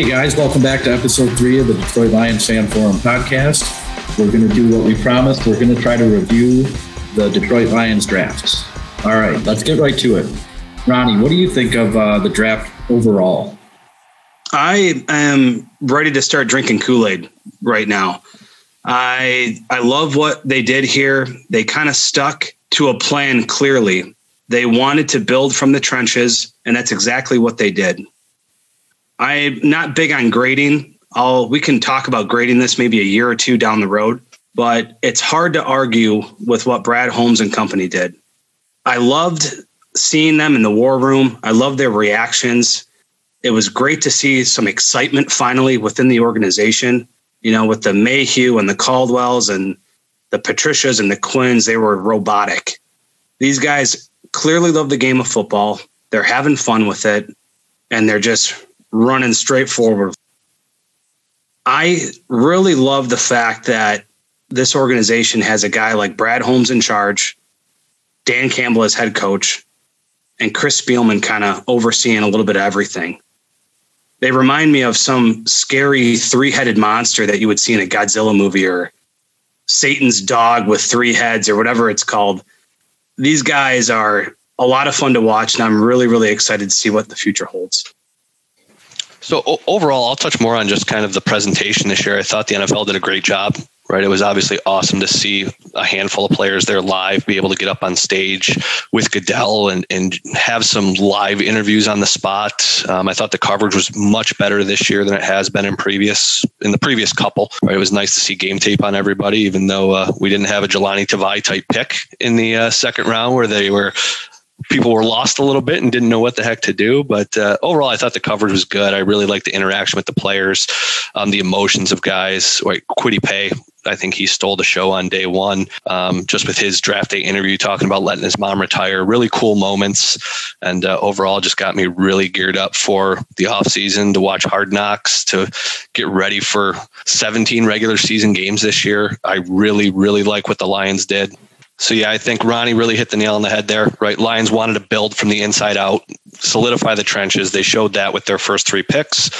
Hey guys, welcome back to episode three of the Detroit Lions Fan Forum podcast. We're going to do what we promised. We're going to try to review the Detroit Lions drafts. All right, let's get right to it. Ronnie, what do you think of uh, the draft overall? I am ready to start drinking Kool Aid right now. I I love what they did here. They kind of stuck to a plan clearly. They wanted to build from the trenches, and that's exactly what they did. I'm not big on grading. I'll we can talk about grading this maybe a year or two down the road, but it's hard to argue with what Brad Holmes and company did. I loved seeing them in the war room. I loved their reactions. It was great to see some excitement finally within the organization. You know, with the Mayhew and the Caldwells and the Patricias and the Quinns, they were robotic. These guys clearly love the game of football. They're having fun with it, and they're just running straight forward. I really love the fact that this organization has a guy like Brad Holmes in charge, Dan Campbell as head coach, and Chris Spielman kind of overseeing a little bit of everything. They remind me of some scary three headed monster that you would see in a Godzilla movie or Satan's dog with three heads or whatever it's called. These guys are a lot of fun to watch, and I'm really, really excited to see what the future holds. So o- overall, I'll touch more on just kind of the presentation this year. I thought the NFL did a great job. Right, it was obviously awesome to see a handful of players there live, be able to get up on stage with Goodell and and have some live interviews on the spot. Um, I thought the coverage was much better this year than it has been in previous in the previous couple. Right, it was nice to see game tape on everybody, even though uh, we didn't have a Jahlani Tavai type pick in the uh, second round where they were people were lost a little bit and didn't know what the heck to do. But uh, overall, I thought the coverage was good. I really liked the interaction with the players, um, the emotions of guys. Like Kwity Paye. I think he stole the show on day one, um, just with his draft day interview talking about letting his mom retire. Really cool moments, and uh, overall, just got me really geared up for the off season to watch Hard Knocks, to get ready for 17 regular season games this year. I really, really like what the Lions did. So yeah, I think Ronnie really hit the nail on the head there. Right, Lions wanted to build from the inside out, solidify the trenches. They showed that with their first three picks.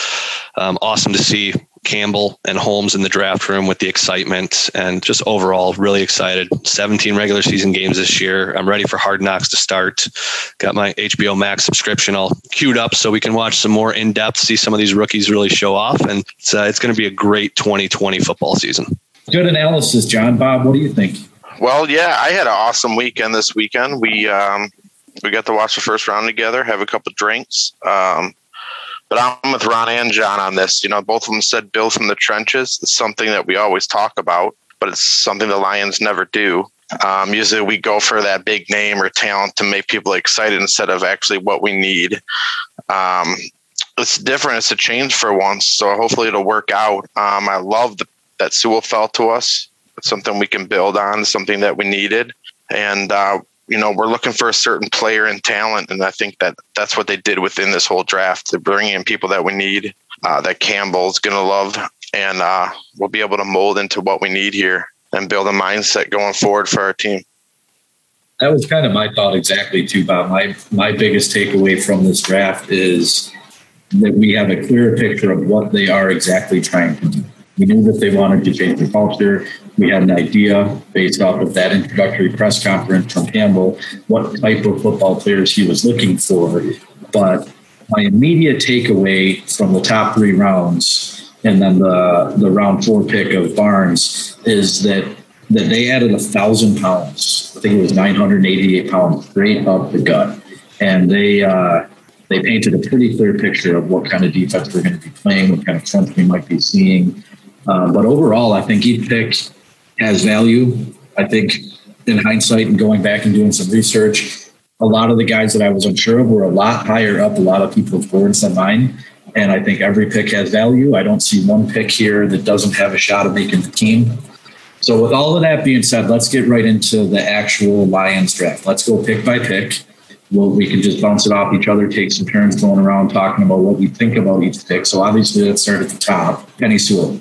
Um, awesome to see Campbell and Holmes in the draft room with the excitement and just overall really excited. 17 regular season games this year. I'm ready for Hard Knocks to start. Got my HBO Max subscription all queued up so we can watch some more in depth, see some of these rookies really show off, and it's uh, it's going to be a great 2020 football season. Good analysis, John. Bob, what do you think? Well, yeah, I had an awesome weekend this weekend. We um, we got to watch the first round together, have a couple drinks. Um, but I'm with Ron and John on this. You know, both of them said build from the trenches. It's something that we always talk about, but it's something the Lions never do. Um, usually we go for that big name or talent to make people excited instead of actually what we need. Um, it's different. It's a change for once. So hopefully it'll work out. Um, I love the, that Sewell fell to us something we can build on, something that we needed. And, uh, you know, we're looking for a certain player and talent. And I think that that's what they did within this whole draft. They're bringing in people that we need, uh, that Campbell's going to love. And uh, we'll be able to mold into what we need here and build a mindset going forward for our team. That was kind of my thought exactly too, Bob. My my biggest takeaway from this draft is that we have a clearer picture of what they are exactly trying to do. We knew that they wanted to change the culture. We had an idea based off of that introductory press conference from Campbell, what type of football players he was looking for. But my immediate takeaway from the top three rounds and then the, the round four pick of Barnes is that that they added a thousand pounds. I think it was 988 pounds straight up the gut. And they uh, they painted a pretty clear picture of what kind of defense we're going to be playing, what kind of front we might be seeing. Uh, but overall, I think each pick has value. I think in hindsight and going back and doing some research, a lot of the guys that I was unsure of were a lot higher up a lot of people's boards than mine. And I think every pick has value. I don't see one pick here that doesn't have a shot of making the team. So, with all of that being said, let's get right into the actual Lions draft. Let's go pick by pick. Well, we can just bounce it off each other, take some turns going around talking about what we think about each pick. So, obviously, let's start at the top. Penei Sewell.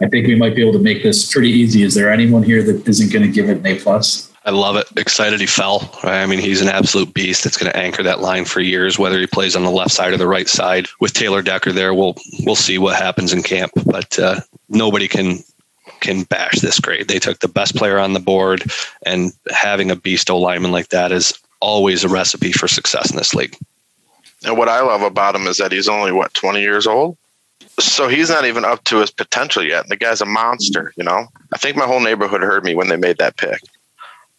I think we might be able to make this pretty easy. Is there anyone here that isn't going to give it an A plus? I love it. Excited he fell. Right? I mean, he's an absolute beast that's going to anchor that line for years. Whether he plays on the left side or the right side with Taylor Decker there, we'll we'll see what happens in camp. But uh, nobody can can bash this grade. They took the best player on the board, and having a beast O lineman like that is always a recipe for success in this league. And what I love about him is that he's only what twenty years old. So he's not even up to his potential yet. The guy's a monster, you know. I think my whole neighborhood heard me when they made that pick.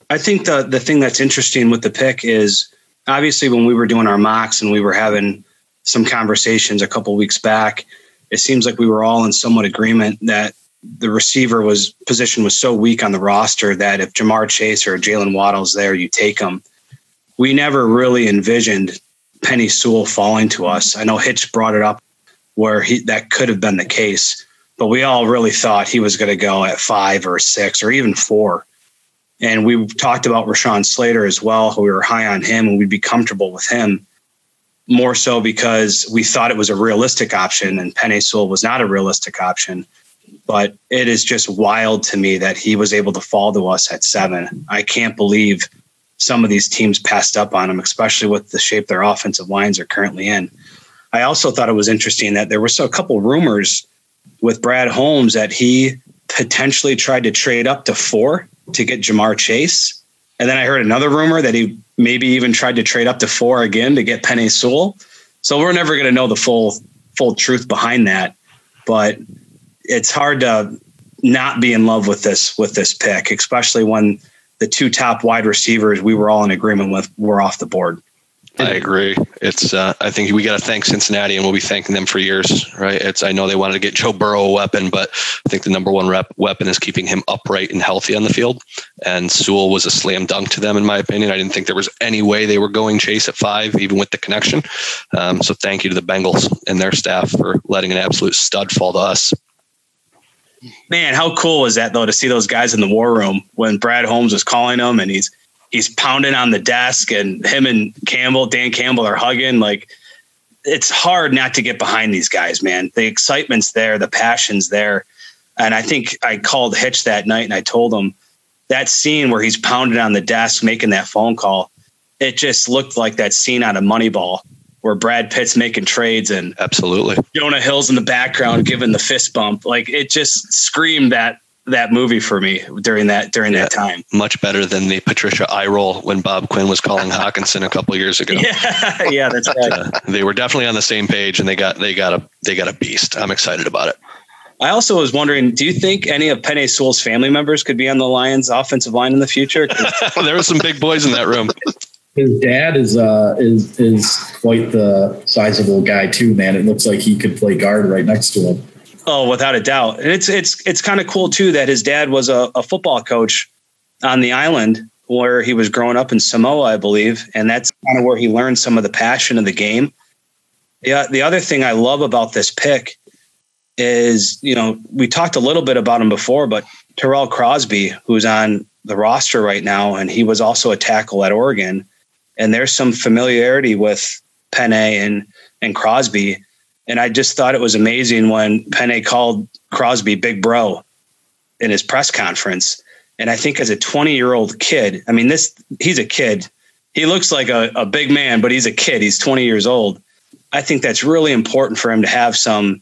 I think the the thing that's interesting with the pick is obviously when we were doing our mocks and we were having some conversations a couple weeks back, it seems like we were all in somewhat agreement that the receiver was position was so weak on the roster that if Ja'Marr Chase or Jaylen Waddle's there, you take them. We never really envisioned Penei Sewell falling to us. I know Hitch brought it up where he that could have been the case, but we all really thought he was going to go at five or six or even four. And we talked about Rashawn Slater as well. We were high on him and we'd be comfortable with him more so because we thought it was a realistic option and Penei Sewell was not a realistic option. But it is just wild to me that he was able to fall to us at seven. I can't believe some of these teams passed up on him, especially with the shape their offensive lines are currently in. I also thought it was interesting that there were a couple rumors with Brad Holmes that he potentially tried to trade up to four to get Ja'Marr Chase. And then I heard another rumor that he maybe even tried to trade up to four again to get Penei Sewell. So we're never going to know the full full truth behind that, but it's hard to not be in love with this with this pick, especially when the two top wide receivers we were all in agreement with were off the board. I agree. It's uh, I think we got to thank Cincinnati, and we'll be thanking them for years, right? It's I know they wanted to get Joe Burrow a weapon, but I think the number one rep weapon is keeping him upright and healthy on the field. And Sewell was a slam dunk to them, in my opinion. I didn't think there was any way they were going Chase at five, even with the connection. Um, so thank you to the Bengals and their staff for letting an absolute stud fall to us. Man, how cool was that though to see those guys in the war room when Brad Holmes was calling them and he's he's pounding on the desk and him and Campbell, Dan Campbell are hugging. Like it's hard not to get behind these guys, man. The excitement's there, the passion's there. And I think I called Hitch that night and I told him that scene where he's pounding on the desk making that phone call, it just looked like that scene out of Moneyball where Brad Pitt's making trades and absolutely Jonah Hill's in the background giving the fist bump. Like it just screamed that that movie for me during that during yeah, that time. Much better than the Patricia eye roll when Bob Quinn was calling Hockenson a couple years ago. Yeah, yeah, that's right. Uh, they were definitely on the same page, and they got they got a they got a beast. I'm excited about it. I also was wondering, do you think any of Penei Sewell's family members could be on the Lions offensive line in the future? there were some big boys in that room. His dad is uh is is quite the sizable guy too, man. It looks like he could play guard right next to him. Oh, without a doubt. And it's it's it's kind of cool too that his dad was a, a football coach on the island where he was growing up in Samoa, I believe, and that's kind of where he learned some of the passion of the game. Yeah, uh, the other thing I love about this pick is, you know, we talked a little bit about him before, but Tyrell Crosby, who's on the roster right now, and he was also a tackle at Oregon, and there's some familiarity with Penei and and Crosby and I just thought it was amazing when Penei called Crosby Big Bro in his press conference. And I think as a 20 year old kid, I mean, this, he's a kid. He looks like a, a big man, but he's a kid. He's 20 years old. I think that's really important for him to have some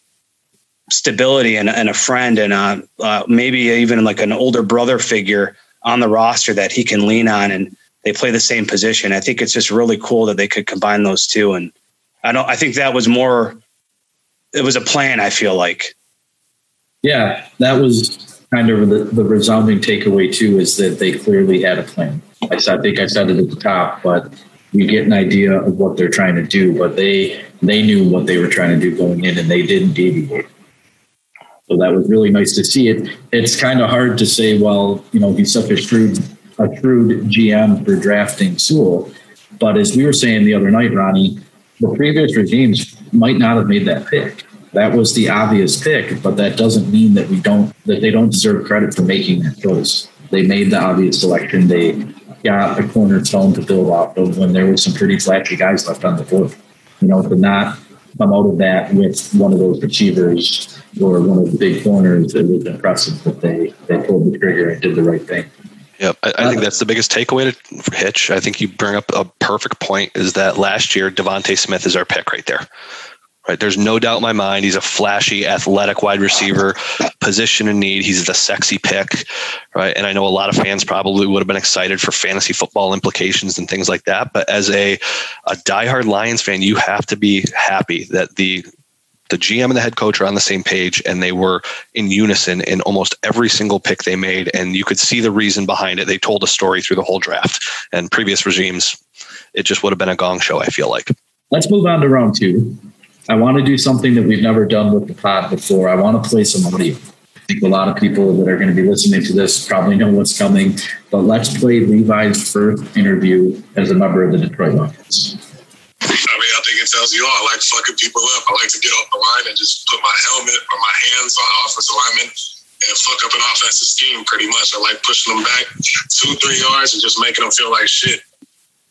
stability and, and a friend and uh, uh, maybe even like an older brother figure on the roster that he can lean on and they play the same position. I think it's just really cool that they could combine those two. And I don't, I think that was more it was a plan. I feel like. Yeah, that was kind of the, the resounding takeaway too. Is that they clearly had a plan. I, I think I said it at the top, but you get an idea of what they're trying to do. But they they knew what they were trying to do going in, and they didn't deviate. So that was really nice to see it. It's kind of hard to say, well, you know, he's such a shrewd a shrewd GM for drafting Sewell. But as we were saying the other night, Ronnie, the previous regimes might not have made that pick. That was the obvious pick, but that doesn't mean that we don't that they don't deserve credit for making that choice. They made the obvious selection. They got a cornerstone to build off of when there were some pretty flashy guys left on the board. You know, to not come out of that with one of those receivers or one of the big corners, it was impressive that they they pulled the trigger and did the right thing. Yep, I, I think uh, that's the biggest takeaway to Hitch. I think you bring up a perfect point. Is that last year DeVonta Smith is our pick right there. Right, there's no doubt in my mind he's a flashy, athletic wide receiver, position in need. He's the sexy pick, right? And I know a lot of fans probably would have been excited for fantasy football implications and things like that. But as a a diehard Lions fan, you have to be happy that the the GM and the head coach are on the same page and they were in unison in almost every single pick they made. And you could see the reason behind it. They told a story through the whole draft. And previous regimes, it just would have been a gong show, I feel like. Let's move on to round two. I want to do something that we've never done with the pod before. I want to play some audio. I think a lot of people that are going to be listening to this probably know what's coming, but let's play Levi's first interview as a member of the Detroit Lions. I mean, I think it tells you all. I like fucking people up. I like to get off the line and just put my helmet or my hands on offensive linemen and fuck up an offensive scheme pretty much. I like pushing them back two, three yards and just making them feel like shit.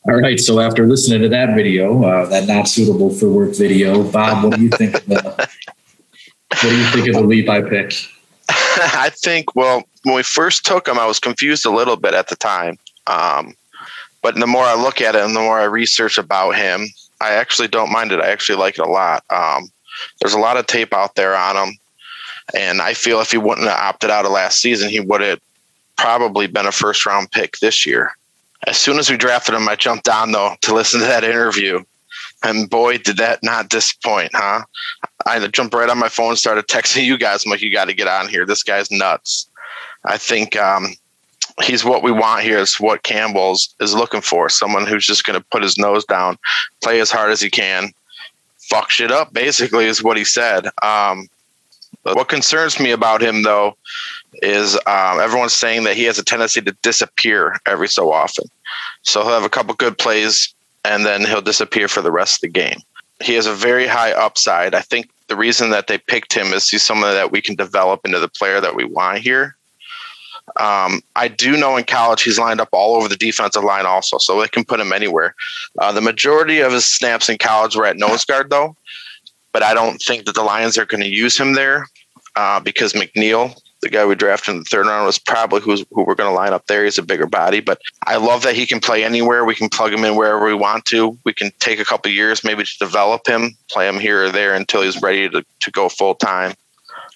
All right. So after listening to that video, uh, that not suitable for work video, Bob, what do you think? Of the, what do you think of the Levi pick? I think. Well, when we first took him, I was confused a little bit at the time. Um, but the more I look at it and the more I research about him, I actually don't mind it. I actually like it a lot. Um, there's a lot of tape out there on him, and I feel if he wouldn't have opted out of last season, he would have probably been a first round pick this year. As soon as we drafted him, I jumped on though to listen to that interview, and boy, did that not disappoint, huh? I jumped right on my phone, started texting you guys. I'm like, you got to get on here. This guy's nuts. I think um, he's what we want here. Is what Campbell's is looking for. Someone who's just going to put his nose down, play as hard as he can, fuck shit up. Basically, is what he said. Um, what concerns me about him, though, is um, everyone's saying that he has a tendency to disappear every so often. So he'll have a couple good plays and then he'll disappear for the rest of the game. He has a very high upside. I think the reason that they picked him is he's someone that we can develop into the player that we want here. Um, I do know in college he's lined up all over the defensive line also, so they can put him anywhere. Uh, the majority of his snaps in college were at nose guard, though, but I don't think that the Lions are going to use him there uh, because McNeill, the guy we drafted in the third round was probably who's, who we're going to line up there. He's a bigger body, but I love that he can play anywhere. We can plug him in wherever we want to. We can take a couple years maybe to develop him, play him here or there until he's ready to, to go full time.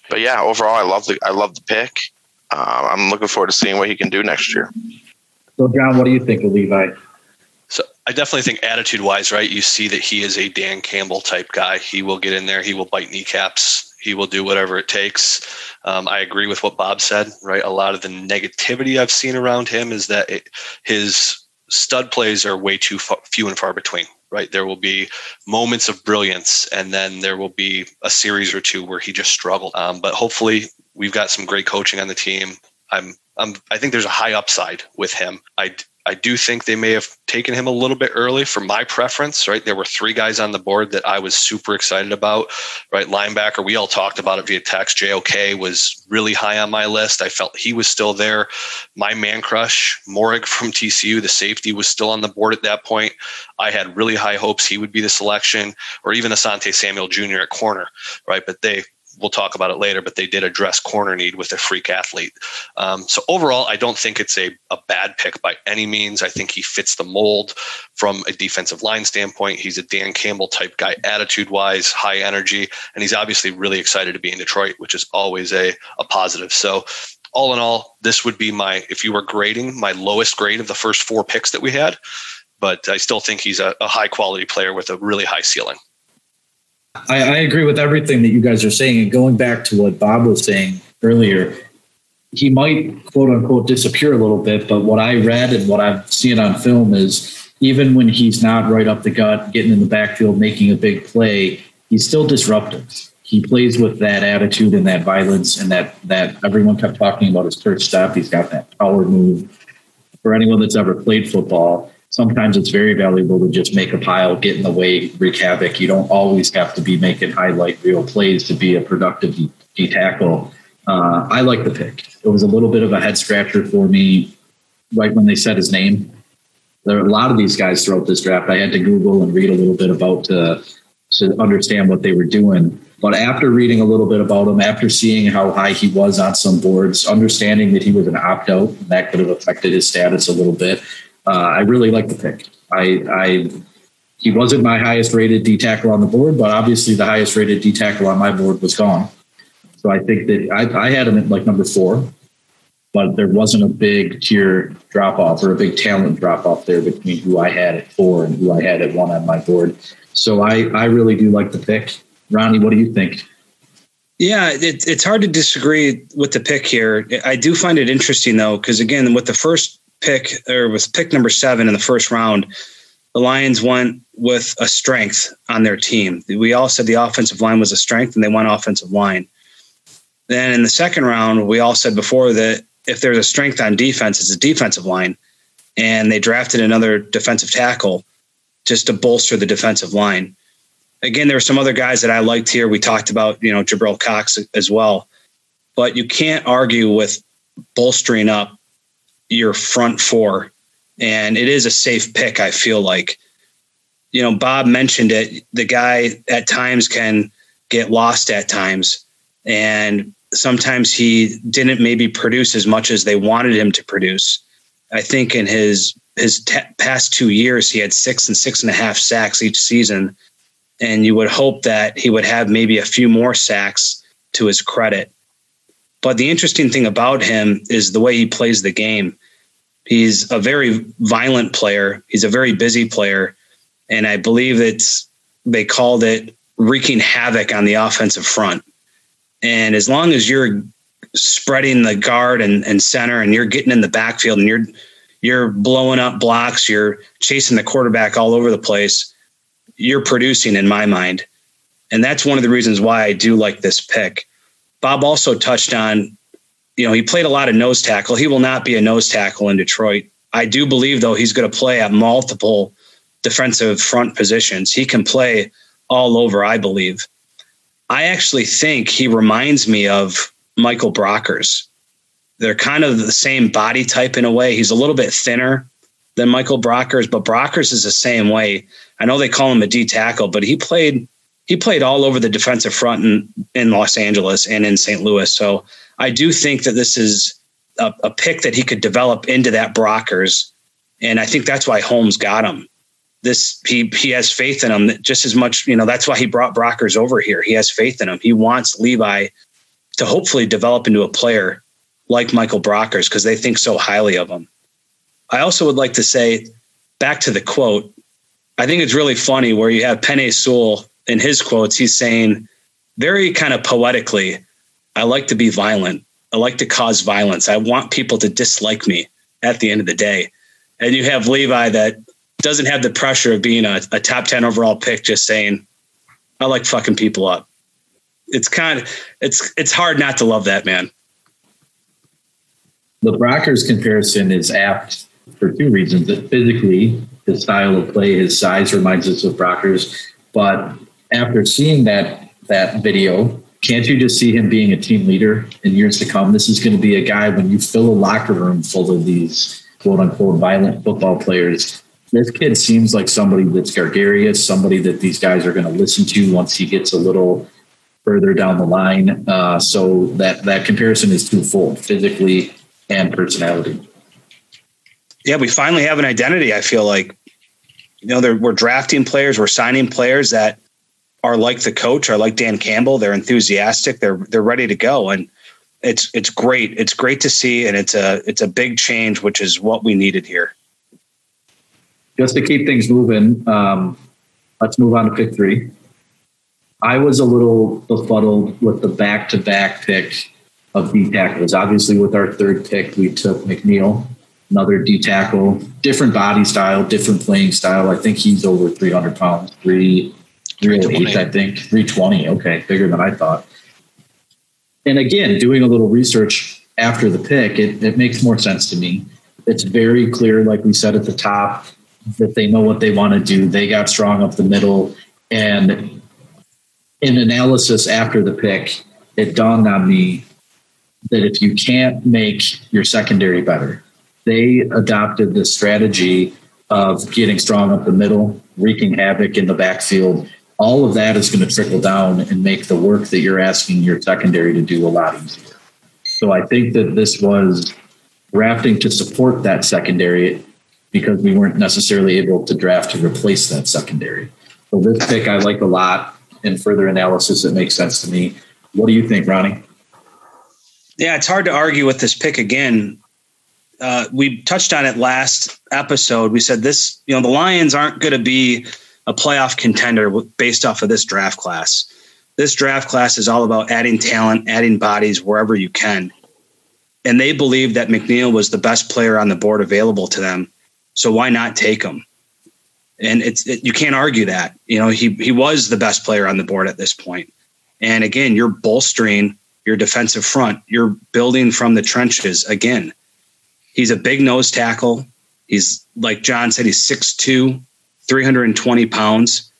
But yeah, overall, I love the I love the pick. Uh, I'm looking forward to seeing what he can do next year. So, John, what do you think of Levi? So I definitely think attitude wise, right? You see that he is a Dan Campbell type guy. He will get in there. He will bite kneecaps he will do whatever it takes. Um, I agree with what Bob said. Right, a lot of the negativity I've seen around him is that it, his stud plays are way too far, few and far between. Right, there will be moments of brilliance, and then there will be a series or two where he just struggled. Um, but hopefully, we've got some great coaching on the team. I'm, I'm, I think there's a high upside with him. I I do think they may have taken him a little bit early for my preference, right? There were three guys on the board that I was super excited about, right? Linebacker, we all talked about it via text. JOK was really high on my list. I felt he was still there. My man crush, Moehrig from TCU, the safety, was still on the board at that point. I had really high hopes he would be the selection, or even Asante Samuel Jr. at corner, right? But they we'll talk about it later, but they did address corner need with a freak athlete. Um, so overall, I don't think it's a, a bad pick by any means. I think he fits the mold from a defensive line standpoint. He's a Dan Campbell type guy, attitude wise, high energy, and he's obviously really excited to be in Detroit, which is always a, a positive. So all in all, this would be my, if you were grading, my lowest grade of the first four picks that we had. But I still think he's a, a high quality player with a really high ceiling. I, I agree with everything that you guys are saying. And going back to what Bob was saying earlier, he might quote unquote disappear a little bit, but what I read and what I've seen on film is even when he's not right up the gut, getting in the backfield, making a big play, he's still disruptive. He plays with that attitude and that violence and that that everyone kept talking about his first step. He's got that power move. For anyone that's ever played football, sometimes it's very valuable to just make a pile, get in the way, wreak havoc. You don't always have to be making highlight reel plays to be a productive D tackle. Uh, I like the pick. It was a little bit of a head scratcher for me right when they said his name. There are a lot of these guys throughout this draft. I had to Google and read a little bit about to, to understand what they were doing. But after reading a little bit about him, after seeing how high he was on some boards, understanding that he was an opt out, that could have affected his status a little bit. Uh, I really like the pick. I, I he wasn't my highest rated D tackle on the board, but obviously the highest rated D tackle on my board was gone. So I think that I, I had him at like number four, but there wasn't a big tier drop off or a big talent drop off there between who I had at four and who I had at one on my board. So I, I really do like the pick. Ronnie, what do you think? Yeah, it, it's hard to disagree with the pick here. I do find it interesting though, because again, with the first pick or with pick number seven in the first round, the Lions went with a strength on their team. We all said the offensive line was a strength, and they went offensive line. Then in the second round, we all said before that if there's a strength on defense, it's a defensive line, and they drafted another defensive tackle just to bolster the defensive line again, there were some other guys that I liked here. We talked about, you know, Jabril Cox as well. But you can't argue with bolstering up your front four. And it is a safe pick, I feel like. You know, Bob mentioned it. The guy at times can get lost at times. And sometimes he didn't maybe produce as much as they wanted him to produce. I think in his his t- past two years, he had six and six and a half sacks each season and you would hope that he would have maybe a few more sacks to his credit. But the interesting thing about him is the way he plays the game. He's a very violent player. He's a very busy player, and I believe it's they called it wreaking havoc on the offensive front. And as long as you're spreading the guard and, and center, and you're getting in the backfield, and you're you're blowing up blocks, you're chasing the quarterback all over the place you're producing in my mind. And that's one of the reasons why I do like this pick. Bob also touched on, you know, he played a lot of nose tackle. He will not be a nose tackle in Detroit. I do believe, though, he's going to play at multiple defensive front positions. He can play all over, I believe. I actually think he reminds me of Michael Brockers. They're kind of the same body type in a way. He's a little bit thinner than Michael Brockers, but Brockers is the same way. I know they call him a D tackle, but he played he played all over the defensive front in, in Los Angeles and in St. Louis. So I do think that this is a, a pick that he could develop into that Brockers. And I think that's why Holmes got him. This he he has faith in him just as much, you know, that's why he brought Brockers over here. He has faith in him. He wants Levi to hopefully develop into a player like Michael Brockers because they think so highly of him. I also would like to say back to the quote I think it's really funny where you have Penei Sewell in his quotes. He's saying very kind of poetically, I like to be violent. I like to cause violence. I want people to dislike me at the end of the day. And you have Levi that doesn't have the pressure of being a, a top 10 overall pick, just saying, I like fucking people up. It's kind of, it's, it's hard not to love that man. The Brockers comparison is apt for two reasons. That physically, his style of play, his size reminds us of Brockers. But after seeing that that video, can't you just see him being a team leader in years to come? This is going to be a guy when you fill a locker room full of these quote unquote violent football players. This kid seems like somebody that's gregarious, somebody that these guys are going to listen to once he gets a little further down the line. Uh, so that that comparison is twofold, physically and personality yeah, we finally have an identity. I feel like, you know, we're drafting players, we're signing players that are like the coach, are like Dan Campbell. They're enthusiastic. They're they're ready to go, and it's it's great. It's great to see, and it's a it's a big change, which is what we needed here. Just to keep things moving, um, let's move on to pick three. I was a little befuddled with the back to back pick of D tackles. Obviously, with our third pick, we took McNeill, another D tackle, different body style, different playing style. I think he's over 300 pounds, three, 308, I think, 320. Okay, bigger than I thought. And again, doing a little research after the pick, it, it makes more sense to me. It's very clear, like we said at the top, that they know what they want to do. They got strong up the middle. And in analysis after the pick, it dawned on me that if you can't make your secondary better, they adopted the strategy of getting strong up the middle, wreaking havoc in the backfield, all of that is going to trickle down and make the work that you're asking your secondary to do a lot easier. So I think that this was drafting to support that secondary because we weren't necessarily able to draft to replace that secondary. So this pick I like a lot. And further analysis, it makes sense to me. What do you think, Ronnie? Yeah, it's hard to argue with this pick again. Uh, we touched on it last episode. We said this, you know, the Lions aren't going to be a playoff contender based off of this draft class. This draft class is all about adding talent, adding bodies wherever you can. And they believed that McNeill was the best player on the board available to them. So why not take him? And it's it, you can't argue that. You know, he he was the best player on the board at this point. And again, you're bolstering your defensive front. You're building from the trenches again. He's a big nose tackle. He's like John said, he's 6'2, 320 pounds.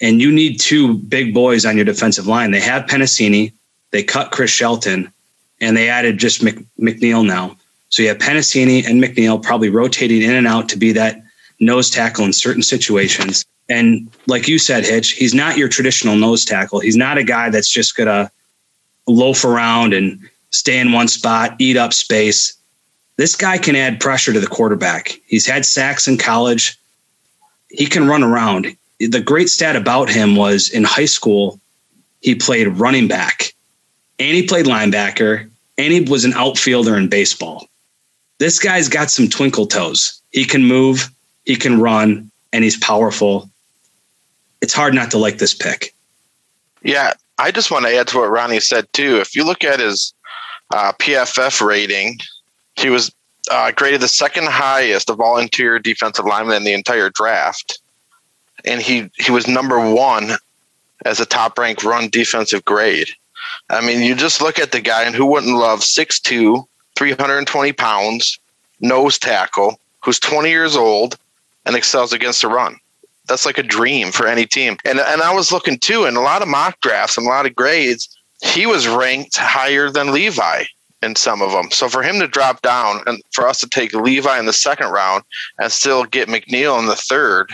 And you need two big boys on your defensive line. They have Penisini, they cut Chris Shelton, and they added just Mc, McNeill now. So you have Penisini and McNeill probably rotating in and out to be that nose tackle in certain situations. And like you said, Hitch, he's not your traditional nose tackle. He's not a guy that's just going to loaf around and stay in one spot, eat up space. This guy can add pressure to the quarterback. He's had sacks in college. He can run around. The great stat about him was in high school, he played running back and he played linebacker and he was an outfielder in baseball. This guy's got some twinkle toes. He can move, he can run, and he's powerful. It's hard not to like this pick. Yeah, I just want to add to what Ronnie said too. If you look at his uh, PFF rating, he was uh, graded the second highest of all interior defensive linemen in the entire draft, and he he was number one as a top ranked run defensive grade. I mean, you just look at the guy, and who wouldn't love 6'2", 320 pounds, nose tackle, who's 20 years old, and excels against the run. That's like a dream for any team. And and I was looking too, in a lot of mock drafts and a lot of grades, he was ranked higher than Levi in some of them. So for him to drop down and for us to take Levi in the second round and still get McNeill in the third,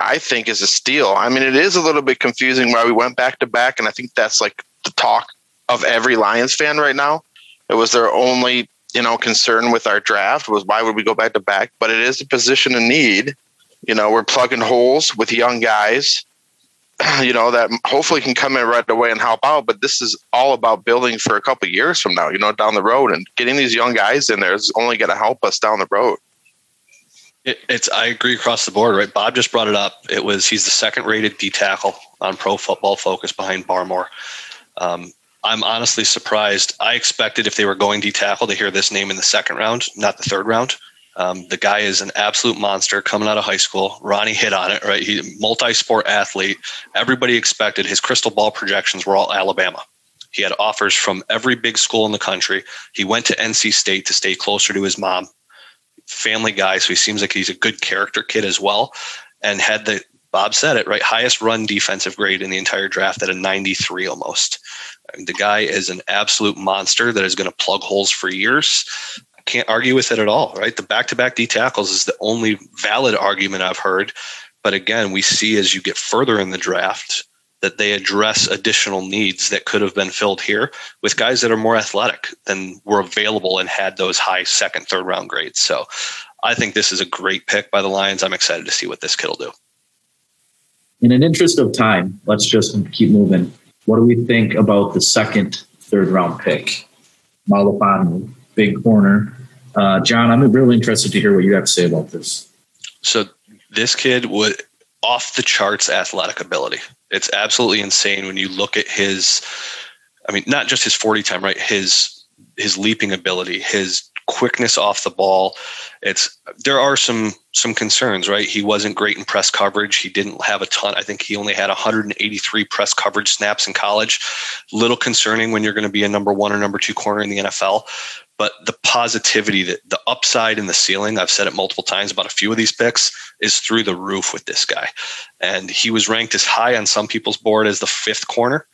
I think is a steal. I mean, it is a little bit confusing why we went back to back, and I think that's like the talk of every Lions fan right now. It was their only you know, concern with our draft was why would we go back to back? But it is a position in need. You know, we're plugging holes with young guys, you know, that hopefully can come in right away and help out. But this is all about building for a couple years from now, you know, down the road and getting these young guys in there is only going to help us down the road. It, it's I agree across the board, right? Bob just brought it up. It was he's the second rated D tackle on Pro Football Focus behind Barmore. Um, I'm honestly surprised. I expected if they were going D tackle to hear this name in the second round, not the third round. Um, the guy is an absolute monster coming out of high school. Ronnie hit on it, right? He multi-sport athlete. Everybody expected his crystal ball projections were all Alabama. He had offers from every big school in the country. He went to NC State to stay closer to his mom. Family guy, so he seems like he's a good character kid as well. And had the Bob said it right, highest run defensive grade in the entire draft at a 93 almost. The guy is an absolute monster that is going to plug holes for years. Can't argue with it at all, right? The back to back D tackles is the only valid argument I've heard. But again, we see as you get further in the draft that they address additional needs that could have been filled here with guys that are more athletic than were available and had those high second, third round grades. So I think this is a great pick by the Lions. I'm excited to see what this kid will do. In an interest of time, let's just keep moving. What do we think about the second, third round pick? Melifonwu, big corner. Uh, John, I'm really interested to hear what you have to say about this. So this kid would off the charts athletic ability. It's absolutely insane when you look at his I mean, not just his 40 time, right? His his leaping ability, his quickness off the ball. It's there are some some concerns, right? He wasn't great in press coverage. He didn't have a ton. I think he only had 183 press coverage snaps in college. Little concerning when you're going to be a number one or number two corner in the NFL. But the positivity, that the upside and the ceiling, I've said it multiple times about a few of these picks, is through the roof with this guy. And he was ranked as high on some people's board as the fifth corner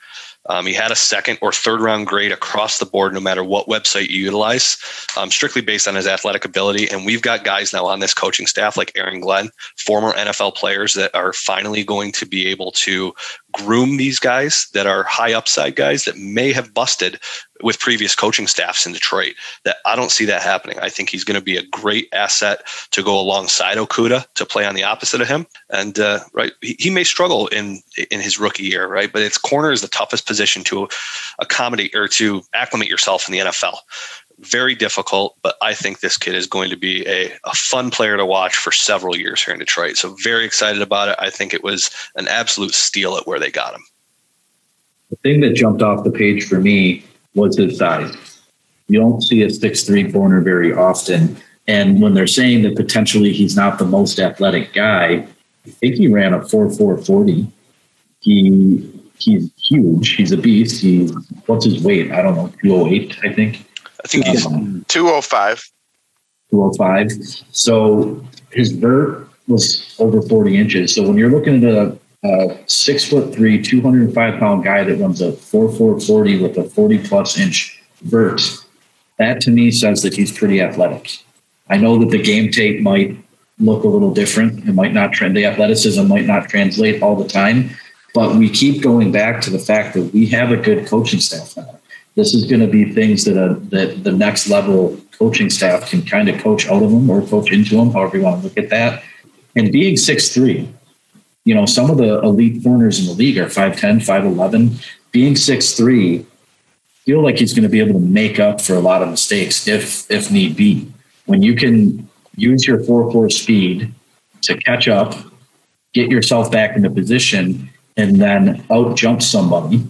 Um, he had a second or third round grade across the board, no matter what website you utilize, um, strictly based on his athletic ability. And we've got guys now on this coaching staff like Aaron Glenn, former NFL players that are finally going to be able to groom these guys that are high upside guys that may have busted with previous coaching staffs in Detroit. That I don't see that happening. I think he's going to be a great asset to go alongside Okudah to play on the opposite of him. And uh, right, he, he, may struggle in in his rookie year, right? But it's corner is the toughest position to accommodate or to acclimate yourself in the NFL. Very difficult, but I think this kid is going to be a, a fun player to watch for several years here in Detroit. So very excited about it. I think it was an absolute steal at where they got him. The thing that jumped off the page for me was his size. You don't see a six-three corner very often. And when they're saying that potentially he's not the most athletic guy, I think he ran a four four forty. He he's huge. He's a beast. He's what's his weight? I don't know, two oh eight, I think. I think he's um, two oh five. Two oh five. So his vert was over forty inches. So when you're looking at a a six foot three, 205 pound guy that runs a 4440 with a 40 plus inch vert, that to me says that he's pretty athletic. I know that the game tape might look a little different. It might not trend, the athleticism might not translate all the time, but we keep going back to the fact that we have a good coaching staff now. This is going to be things that, a, that the next level coaching staff can kind of coach out of them or coach into them, however you want to look at that. And being six three, you know, some of the elite corners in the league are 5'10, 5'11. Being 6'3, feel like he's going to be able to make up for a lot of mistakes if if need be. When you can use your 4-4 speed to catch up, get yourself back into position, and then out jump somebody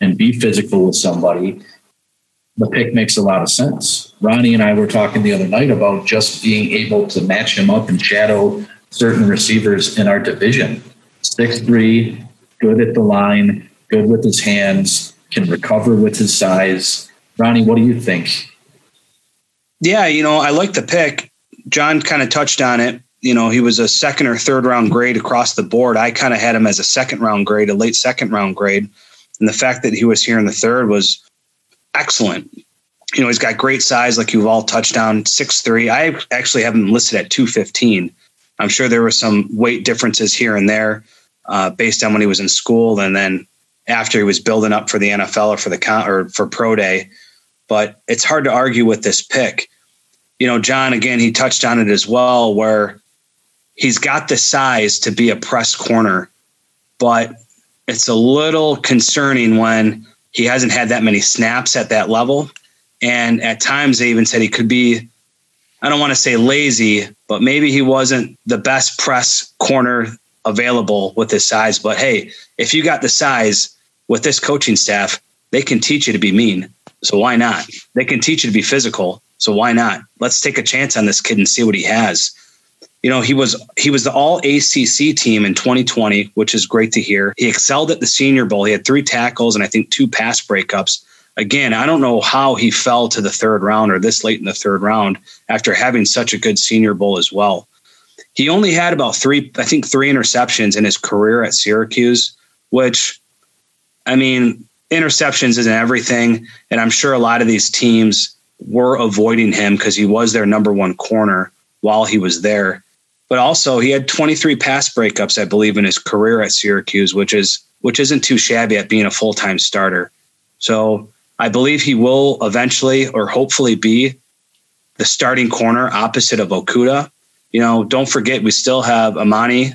and be physical with somebody, the pick makes a lot of sense. Ronnie and I were talking the other night about just being able to match him up and shadow certain receivers in our division six three, good at the line, good with his hands, can recover with his size. Ronnie, what do you think? Yeah, you know, I like the pick. John kind of touched on it. You know, he was a second or third round grade across the board. I kind of had him as a second round grade, a late second round grade. And the fact that he was here in the third was excellent. You know, he's got great size, like you've all touched on, six three. I actually have him listed at 215. I'm sure there were some weight differences here and there uh, based on when he was in school and then after he was building up for the NFL or for the con- or for pro day. But it's hard to argue with this pick. You know, John again, he touched on it as well, where he's got the size to be a press corner, but it's a little concerning when he hasn't had that many snaps at that level. And at times they even said he could be, I don't want to say lazy, but maybe he wasn't the best press corner available with his size. But hey, if you got the size with this coaching staff, they can teach you to be mean. So why not? They can teach you to be physical. So why not? Let's take a chance on this kid and see what he has. You know, he was he was the all ACC team in 2020, which is great to hear. He excelled at the Senior Bowl. He had three tackles and I think two pass breakups. Again, I don't know how he fell to the third round or this late in the third round after having such a good Senior Bowl as well. He only had about three, I think, three interceptions in his career at Syracuse, which, I mean, interceptions isn't everything. And I'm sure a lot of these teams were avoiding him because he was their number one corner while he was there. But also, he had 23 pass breakups, I believe, in his career at Syracuse, which is which isn't too shabby at being a full time starter. So I believe he will eventually or hopefully be the starting corner opposite of Okudah. you know, don't forget we still have Amani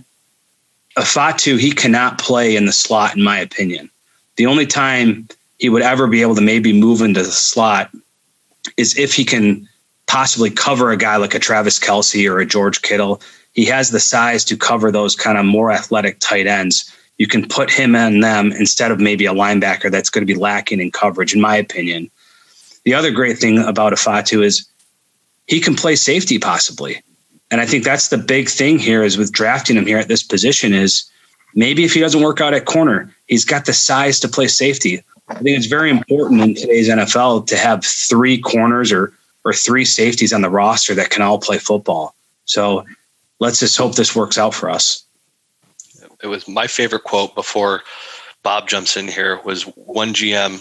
Fatu. He cannot play in the slot, in my opinion. The only time he would ever be able to maybe move into the slot is if he can possibly cover a guy like a Travis Kelce or a George Kittle. He has the size to cover those kind of more athletic tight ends. You can put him in them instead of maybe a linebacker that's going to be lacking in coverage, in my opinion. The other great thing about Ifeatu is he can play safety possibly. And I think that's the big thing here is with drafting him here at this position is maybe if he doesn't work out at corner, he's got the size to play safety. I think it's very important in today's NFL to have three corners or or three safeties on the roster that can all play football. So let's just hope this works out for us. It was my favorite quote before Bob jumps in here was one GM.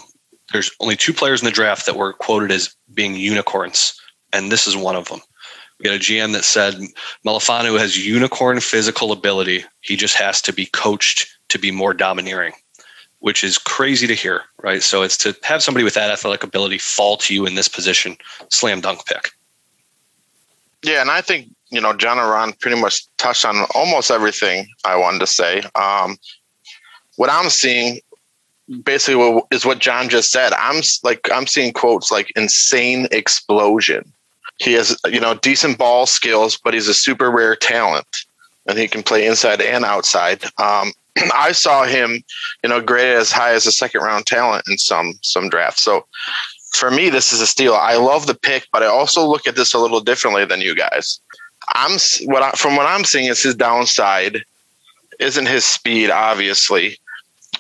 There's only two players in the draft that were quoted as being unicorns, and this is one of them. We got a GM that said Melifonwu has unicorn physical ability. He just has to be coached to be more domineering, which is crazy to hear, right? So it's to have somebody with that athletic ability fall to you in this position, slam dunk pick. Yeah, and I think you know John and Ron pretty much touched on almost everything I wanted to say. Um, what I'm seeing basically is what John just said. I'm like I'm seeing quotes like insane explosion. He has you know decent ball skills, but he's a super rare talent, and he can play inside and outside. Um, I saw him, you know, graded as high as a second round talent in some some drafts. So for me, this is a steal. I love the pick, but I also look at this a little differently than you guys. I'm what I, from what I'm seeing is his downside isn't his speed. Obviously,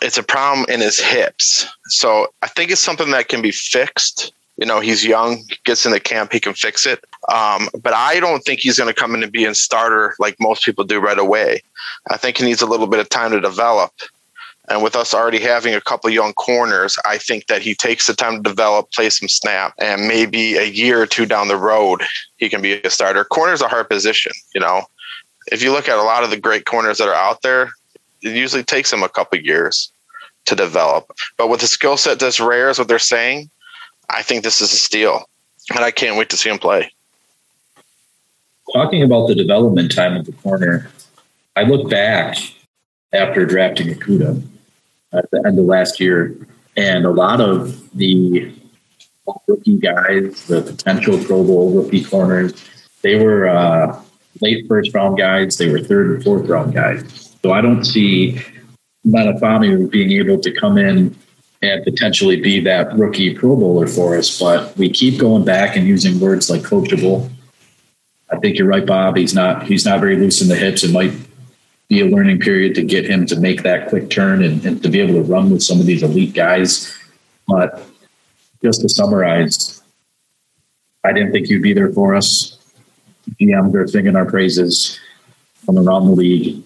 it's a problem in his hips. So I think it's something that can be fixed. You know, he's young, gets in the camp, he can fix it. Um, but I don't think he's going to come in and be a starter like most people do right away. I think he needs a little bit of time to develop. And with us already having a couple young corners, I think that he takes the time to develop, play some snap, and maybe a year or two down the road, he can be a starter. Corner's a hard position, you know. If you look at a lot of the great corners that are out there, it usually takes them a couple years to develop. But with the skill set that's rare, is what they're saying, I think this is a steal. And I can't wait to see him play. Talking about the development time of the corner, I look back after drafting Okudah at the end of last year. And a lot of the rookie guys, the potential Pro Bowl rookie corners, they were uh, late first round guys. They were third and fourth round guys. So I don't see Melifonwu being able to come in and potentially be that rookie Pro Bowler for us. But we keep going back and using words like coachable. I think you're right, Bob. He's not he's not very loose in the hips. It might be a learning period to get him to make that quick turn and, and to be able to run with some of these elite guys. But just to summarize, I didn't think you'd be there for us. GMs are singing our praises from around the league.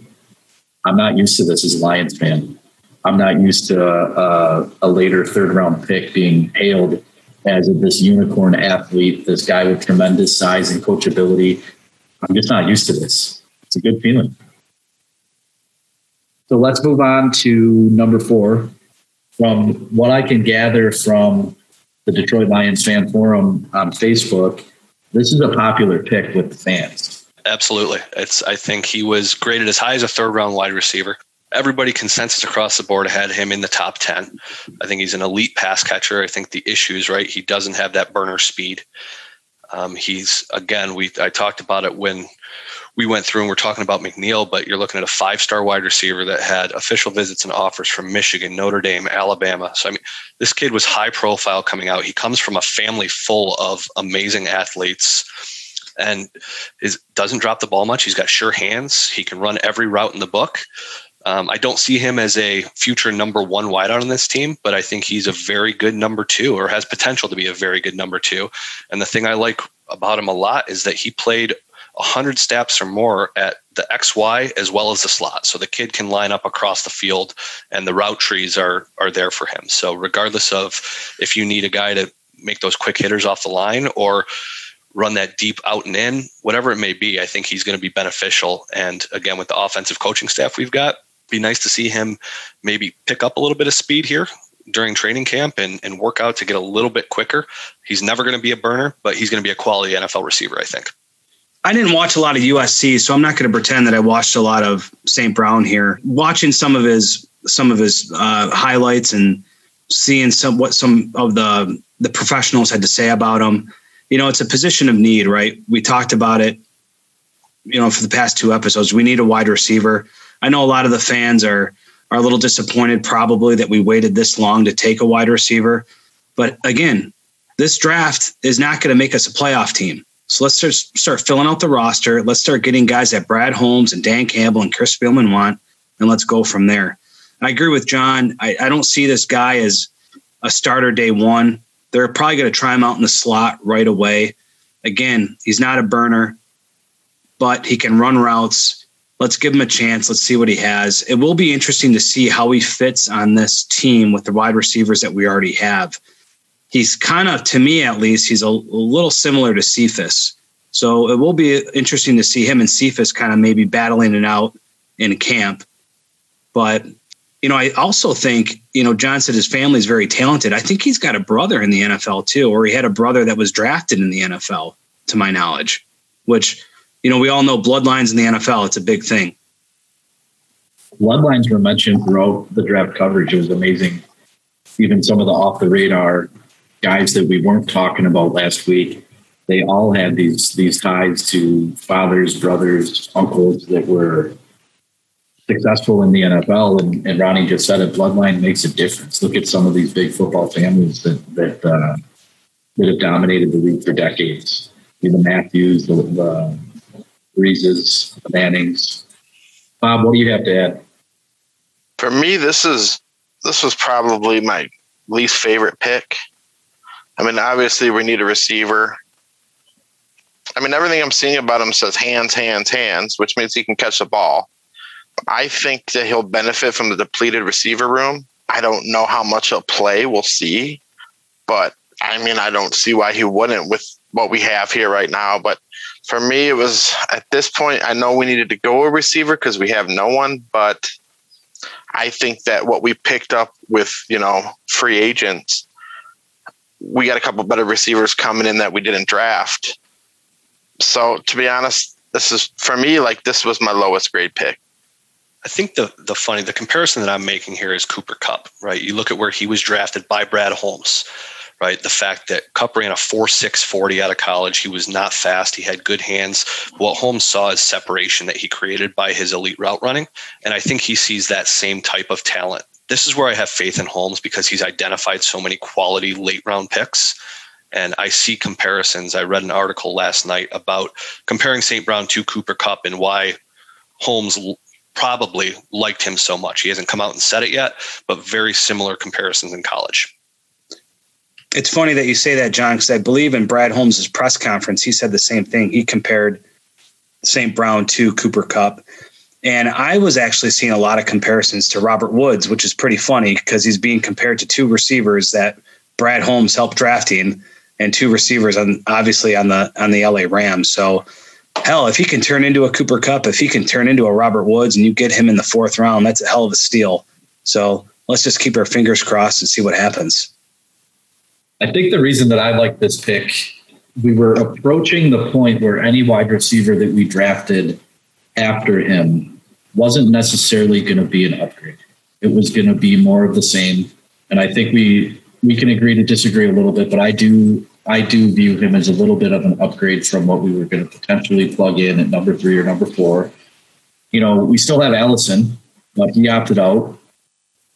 I'm not used to this as a Lions fan. I'm not used to uh, a later third round pick being hailed as this unicorn athlete, this guy with tremendous size and coachability. I'm just not used to this. It's a good feeling. So let's move on to number four. From what I can gather from the Detroit Lions fan forum on Facebook, this is a popular pick with the fans. Absolutely. It's I think he was graded as high as a third round wide receiver. Everybody consensus across the board had him in the top 10. I think he's an elite pass catcher. I think the issue is right. He doesn't have that burner speed. Um, he's again, we I talked about it when we went through and we're talking about McNeill, but you're looking at a five star wide receiver that had official visits and offers from Michigan, Notre Dame, Alabama. So, I mean, this kid was high profile coming out. He comes from a family full of amazing athletes and is, doesn't drop the ball much. He's got sure hands. He can run every route in the book. Um, I don't see him as a future number one wideout on this team, but I think he's a very good number two or has potential to be a very good number two. And the thing I like about him a lot is that he played 100 steps or more at the XY as well as the slot. So the kid can line up across the field and the route trees are are there for him. So regardless of if you need a guy to make those quick hitters off the line or run that deep out and in, whatever it may be, I think he's going to be beneficial. And again, with the offensive coaching staff we've got, be nice to see him maybe pick up a little bit of speed here during training camp and, and work out to get a little bit quicker. He's never going to be a burner, but he's going to be a quality NFL receiver, I think. I didn't watch a lot of USC, so I'm not going to pretend that I watched a lot of St. Brown here. Watching some of his some of his uh, highlights and seeing some what some of the the professionals had to say about him. You know, it's a position of need, right? We talked about it. You know, for the past two episodes, we need a wide receiver. I know a lot of the fans are are a little disappointed, probably that we waited this long to take a wide receiver. But again, this draft is not going to make us a playoff team. So let's start, start filling out the roster. Let's start getting guys that Brad Holmes and Dan Campbell and Chris Spielman want, and let's go from there. I agree with John. I, I don't see this guy as a starter day one. They're probably going to try him out in the slot right away. Again, he's not a burner, but he can run routes let's give him a chance. Let's see what he has. It will be interesting to see how he fits on this team with the wide receivers that we already have. He's kind of, to me at least, he's a, a little similar to Cephus. So it will be interesting to see him and Cephus kind of maybe battling it out in camp. But you know, I also think, you know, John said his family is very talented. I think he's got a brother in the NFL too, or he had a brother that was drafted in the NFL, to my knowledge, which, you know, we all know bloodlines in the NFL. It's a big thing. Bloodlines were mentioned throughout the draft coverage. It was amazing. Even some of the off the radar guys that we weren't talking about last week, they all had these these ties to fathers, brothers, uncles that were successful in the NFL. And, and, Ronnie just said it, bloodline makes a difference. Look at some of these big football families that that uh, that have dominated the league for decades. the Matthews, the, the the Mannings. Bob, what do you have to add? For me, this is this was probably my least favorite pick. I mean, obviously, we need a receiver. I mean, everything I'm seeing about him says hands, hands, hands, which means he can catch the ball. I think that he'll benefit from the depleted receiver room. I don't know how much he'll play. We'll see. But I mean, I don't see why he wouldn't with what we have here right now. But for me, it was at this point, I know we needed to go a receiver because we have no one. But I think that what we picked up with, you know, free agents, we got a couple better receivers coming in that we didn't draft. So to be honest, this is for me like this was my lowest grade pick. I think the the funny the comparison that I'm making here is Cooper Kupp, right? You look at where he was drafted by Brad Holmes, right? The fact that Kupp ran a 4.640 out of college, he was not fast, he had good hands. What Holmes saw is separation that he created by his elite route running, and I think he sees that same type of talent. This is where I have faith in Holmes because he's identified so many quality late round picks. And I see comparisons. I read an article last night about comparing St. Brown to Cooper Kupp and why Holmes probably liked him so much. He hasn't come out and said it yet, but very similar comparisons in college. It's funny that you say that, John, because I believe in Brad Holmes' press conference, he said the same thing. He compared St. Brown to Cooper Kupp. And I was actually seeing a lot of comparisons to Robert Woods, which is pretty funny because he's being compared to two receivers that Brad Holmes helped drafting and two receivers on obviously on the on the LA Rams. So hell, if he can turn into a Cooper Kupp, if he can turn into a Robert Woods and you get him in the fourth round, that's a hell of a steal. So let's just keep our fingers crossed and see what happens. I think the reason that I like this pick, we were approaching the point where any wide receiver that we drafted after him wasn't necessarily going to be an upgrade. It was going to be more of the same. And I think we we can agree to disagree a little bit, but I do I do view him as a little bit of an upgrade from what we were going to potentially plug in at number three or number four. You know, we still have Allison, but he opted out.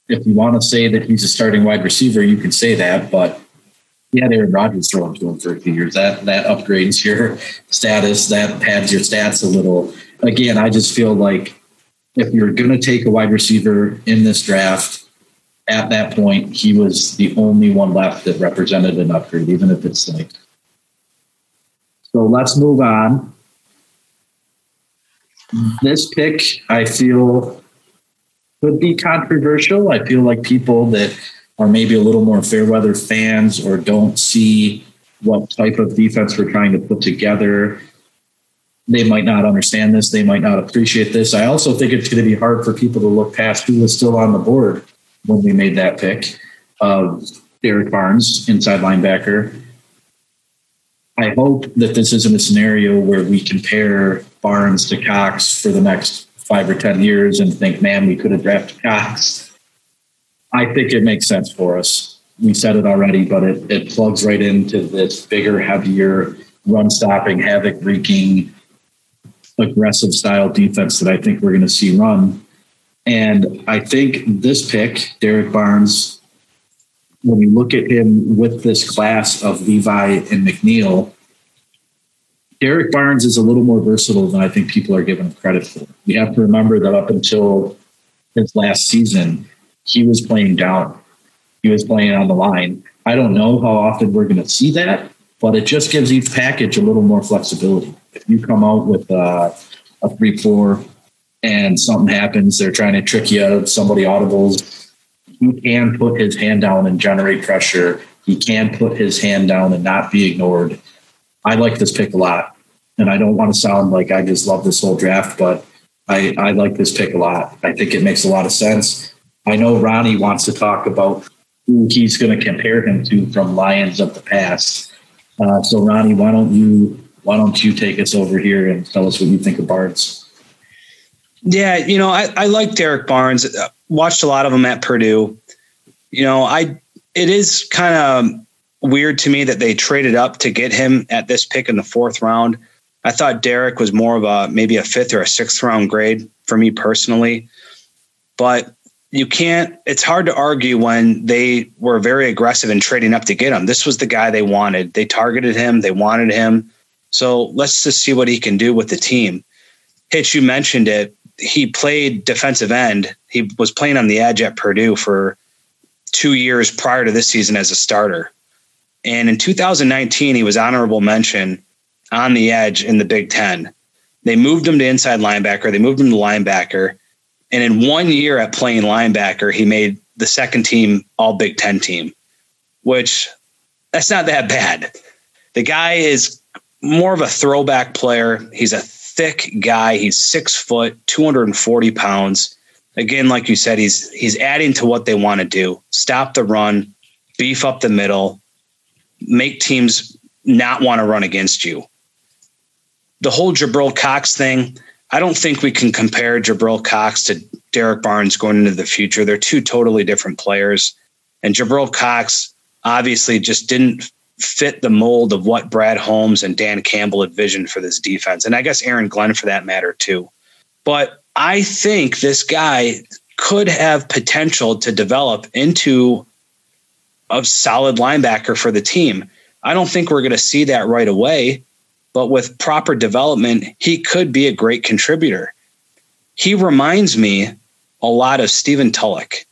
If you want to say that he's a starting wide receiver, you can say that, but had Aaron Rodgers throwing to him for a few years. That that upgrades your status, that pads your stats a little. Again, I just feel like if you're going to take a wide receiver in this draft, at that point, he was the only one left that represented an upgrade, even if it's like. So let's move on. This pick, I feel, could be controversial. I feel like people that are maybe a little more fair weather fans or don't see what type of defense we're trying to put together they might not understand this. They might not appreciate this. I also think it's going to be hard for people to look past who was still on the board when we made that pick of Derrick Barnes, inside linebacker. I hope that this isn't a scenario where we compare Barnes to Cox for the next five or 10 years and think, man, we could have drafted Cox. I think it makes sense for us. We said it already, but it, it plugs right into this bigger, heavier, run stopping, havoc wreaking, aggressive style defense that I think we're going to see run and I think this pick, Derrick Barnes, when you look at him with this class of Levi and McNeill, Derrick Barnes is a little more versatile than I think people are giving him credit for. We have to remember that up until his last season, he was playing down. He was playing on the line. I don't know how often we're going to see that, but it just gives each package a little more flexibility. If you come out with a 3 4 and something happens, they're trying to trick you, somebody audibles, he can put his hand down and generate pressure. He can put his hand down and not be ignored. I like this pick a lot. And I don't want to sound like I just love this whole draft, but I, I like this pick a lot. I think it makes a lot of sense. I know Ronnie wants to talk about who he's going to compare him to from Lions of the past. Uh, so Ronnie, why don't you why don't you take us over here and tell us what you think of Barnes? Yeah, you know, I, I like Derrick Barnes. Uh, watched a lot of them at Purdue. You know, I it is kind of weird to me that they traded up to get him at this pick in the fourth round. I thought Derrick was more of a maybe a fifth or a sixth round grade for me personally. But you can't it's hard to argue when they were very aggressive in trading up to get him. This was the guy they wanted. They targeted him, they wanted him. So let's just see what he can do with the team. Hitch, you mentioned it. He played defensive end. He was playing on the edge at Purdue for two years prior to this season as a starter. And in 2019, he was honorable mention on the edge in the Big Ten. They moved him to inside linebacker. They moved him to linebacker. And in one year at playing linebacker, he made the second team all Big Ten team, which that's not that bad. The guy is more of a throwback player. He's a thick guy. He's six foot, 240 pounds. Again, like you said, he's he's adding to what they want to do. Stop the run, beef up the middle, make teams not want to run against you. The whole Jabril Cox thing, I don't think we can compare Jabril Cox to Derrick Barnes going into the future. They're two totally different players. And Jabril Cox obviously just didn't fit the mold of what Brad Holmes and Dan Campbell had envisioned for this defense. And I guess Aaron Glenn for that matter, too. But I think this guy could have potential to develop into a solid linebacker for the team. I don't think we're going to see that right away, but with proper development, he could be a great contributor. He reminds me a lot of Stephen Tulloch.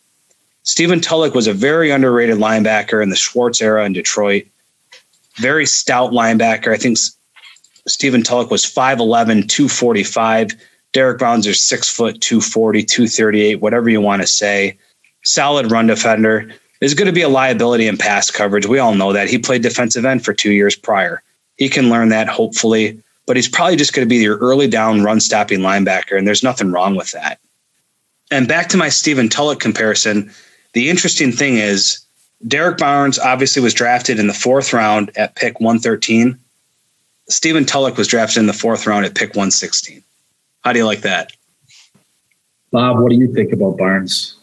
Stephen Tulloch was a very underrated linebacker in the Schwartz era in Detroit. Very stout linebacker. I think Stephen Tulloch was 5'11, 245. Derrick Barnes is six foot, 240, 238, whatever you want to say. Solid run defender is going to be a liability in pass coverage. We all know that. He played defensive end for two years prior. He can learn that hopefully, but he's probably just going to be your early down run stopping linebacker, and there's nothing wrong with that. And back to my Stephen Tulloch comparison, the interesting thing is Derrick Barnes obviously was drafted in the fourth round at pick 113. Stephen Tulloch was drafted in the fourth round at pick 116. How do you like that? Bob, what do you think about Barnes?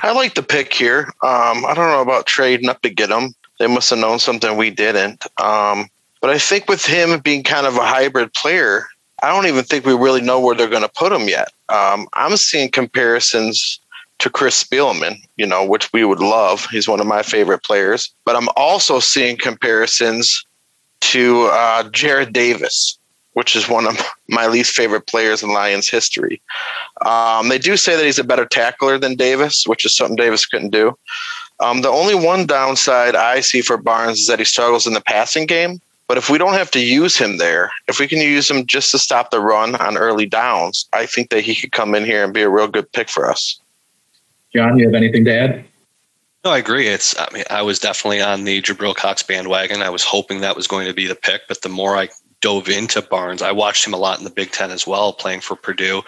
I like the pick here. Um, I don't know about trading up to get him. They must have known something we didn't. Um, but I think with him being kind of a hybrid player, I don't even think we really know where they're going to put him yet. Um, I'm seeing comparisons to Chris Spielman, you know, which we would love. He's one of my favorite players. But I'm also seeing comparisons to uh, Jarrad Davis, which is one of my least favorite players in Lions history. Um, they do say that he's a better tackler than Davis, which is something Davis couldn't do. Um, the only one downside I see for Barnes is that he struggles in the passing game. But if we don't have to use him there, if we can use him just to stop the run on early downs, I think that he could come in here and be a real good pick for us. John, you have anything to add? No, I agree. It's I mean I was definitely on the Jabril Cox bandwagon. I was hoping that was going to be the pick, but the more I dove into Barnes. I watched him a lot in the Big Ten as well, playing for Purdue.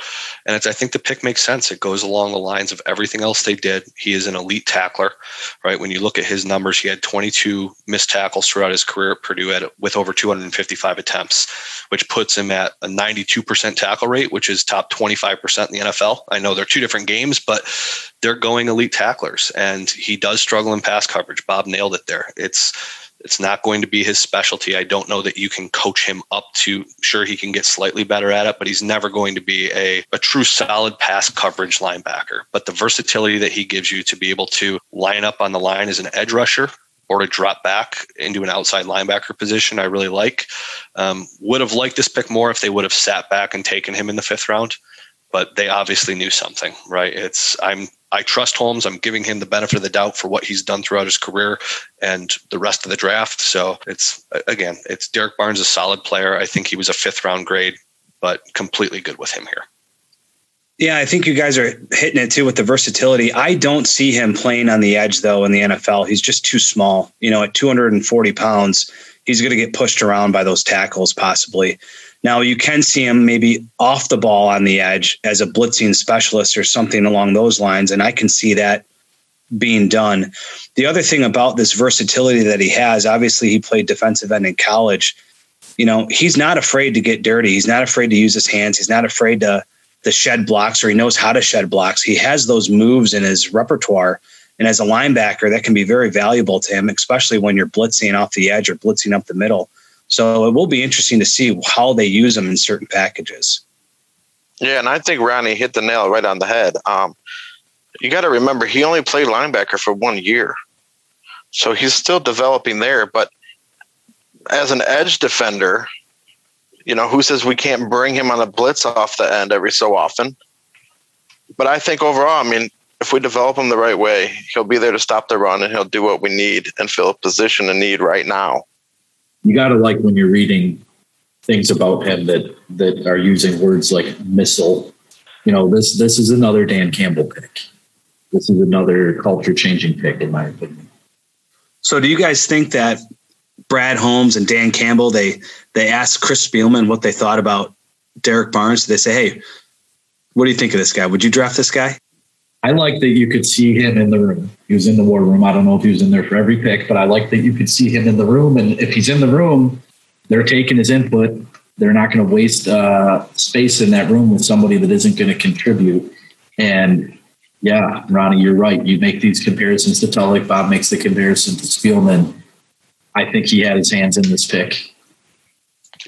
And I think the pick makes sense. It goes along the lines of everything else they did. He is an elite tackler, right? When you look at his numbers, he had 22 missed tackles throughout his career at Purdue at, with over 255 attempts, which puts him at a 92% tackle rate, which is top 25% in the NFL. I know they're two different games, but they're going elite tacklers. And he does struggle in pass coverage. Bob nailed it there. It's it's not going to be his specialty. I don't know that you can coach him up to sure he can get slightly better at it, but he's never going to be a, a true solid pass coverage linebacker. But the versatility that he gives you to be able to line up on the line as an edge rusher or to drop back into an outside linebacker position, I really like. Um, would have liked this pick more if they would have sat back and taken him in the fifth round but they obviously knew something, right? It's I'm I trust Holmes. I'm giving him the benefit of the doubt for what he's done throughout his career and the rest of the draft. So it's again, it's Derrick Barnes, a solid player. I think he was a fifth round grade, but completely good with him here. Yeah, I think you guys are hitting it too with the versatility. I don't see him playing on the edge though in the NFL. He's just too small. You know, at 240 pounds, he's going to get pushed around by those tackles possibly. Now you can see him maybe off the ball on the edge as a blitzing specialist or something along those lines, and I can see that being done. The other thing about this versatility that he has, obviously he played defensive end in college. You know, he's not afraid to get dirty. He's not afraid to use his hands. He's not afraid to to shed blocks or he knows how to shed blocks. He has those moves in his repertoire. And as a linebacker, that can be very valuable to him, especially when you're blitzing off the edge or blitzing up the middle. So it will be interesting to see how they use them in certain packages. Yeah, and I think Ronnie hit the nail right on the head. Um, you got to remember, he only played linebacker for one year. So he's still developing there. But as an edge defender, you know, who says we can't bring him on a blitz off the end every so often? But I think overall, I mean, if we develop him the right way, he'll be there to stop the run and he'll do what we need and fill a position in need right now. You got to like when you're reading things about him that that are using words like missile. You know, this this is another Dan Campbell pick. This is another culture changing pick, in my opinion. So, do you guys think that Brad Holmes and Dan Campbell, they they asked Chris Spielman what they thought about Derrick Barnes. They say, "Hey, what do you think of this guy? Would you draft this guy?" I like that you could see him in the room. He was in the war room. I don't know if he was in there for every pick, but I like that you could see him in the room. And if he's in the room, they're taking his input. They're not going to waste uh, space in that room with somebody that isn't going to contribute. And yeah, Ronnie, you're right. You make these comparisons to Tulloch. Bob makes the comparison to Spielman. I think he had his hands in this pick.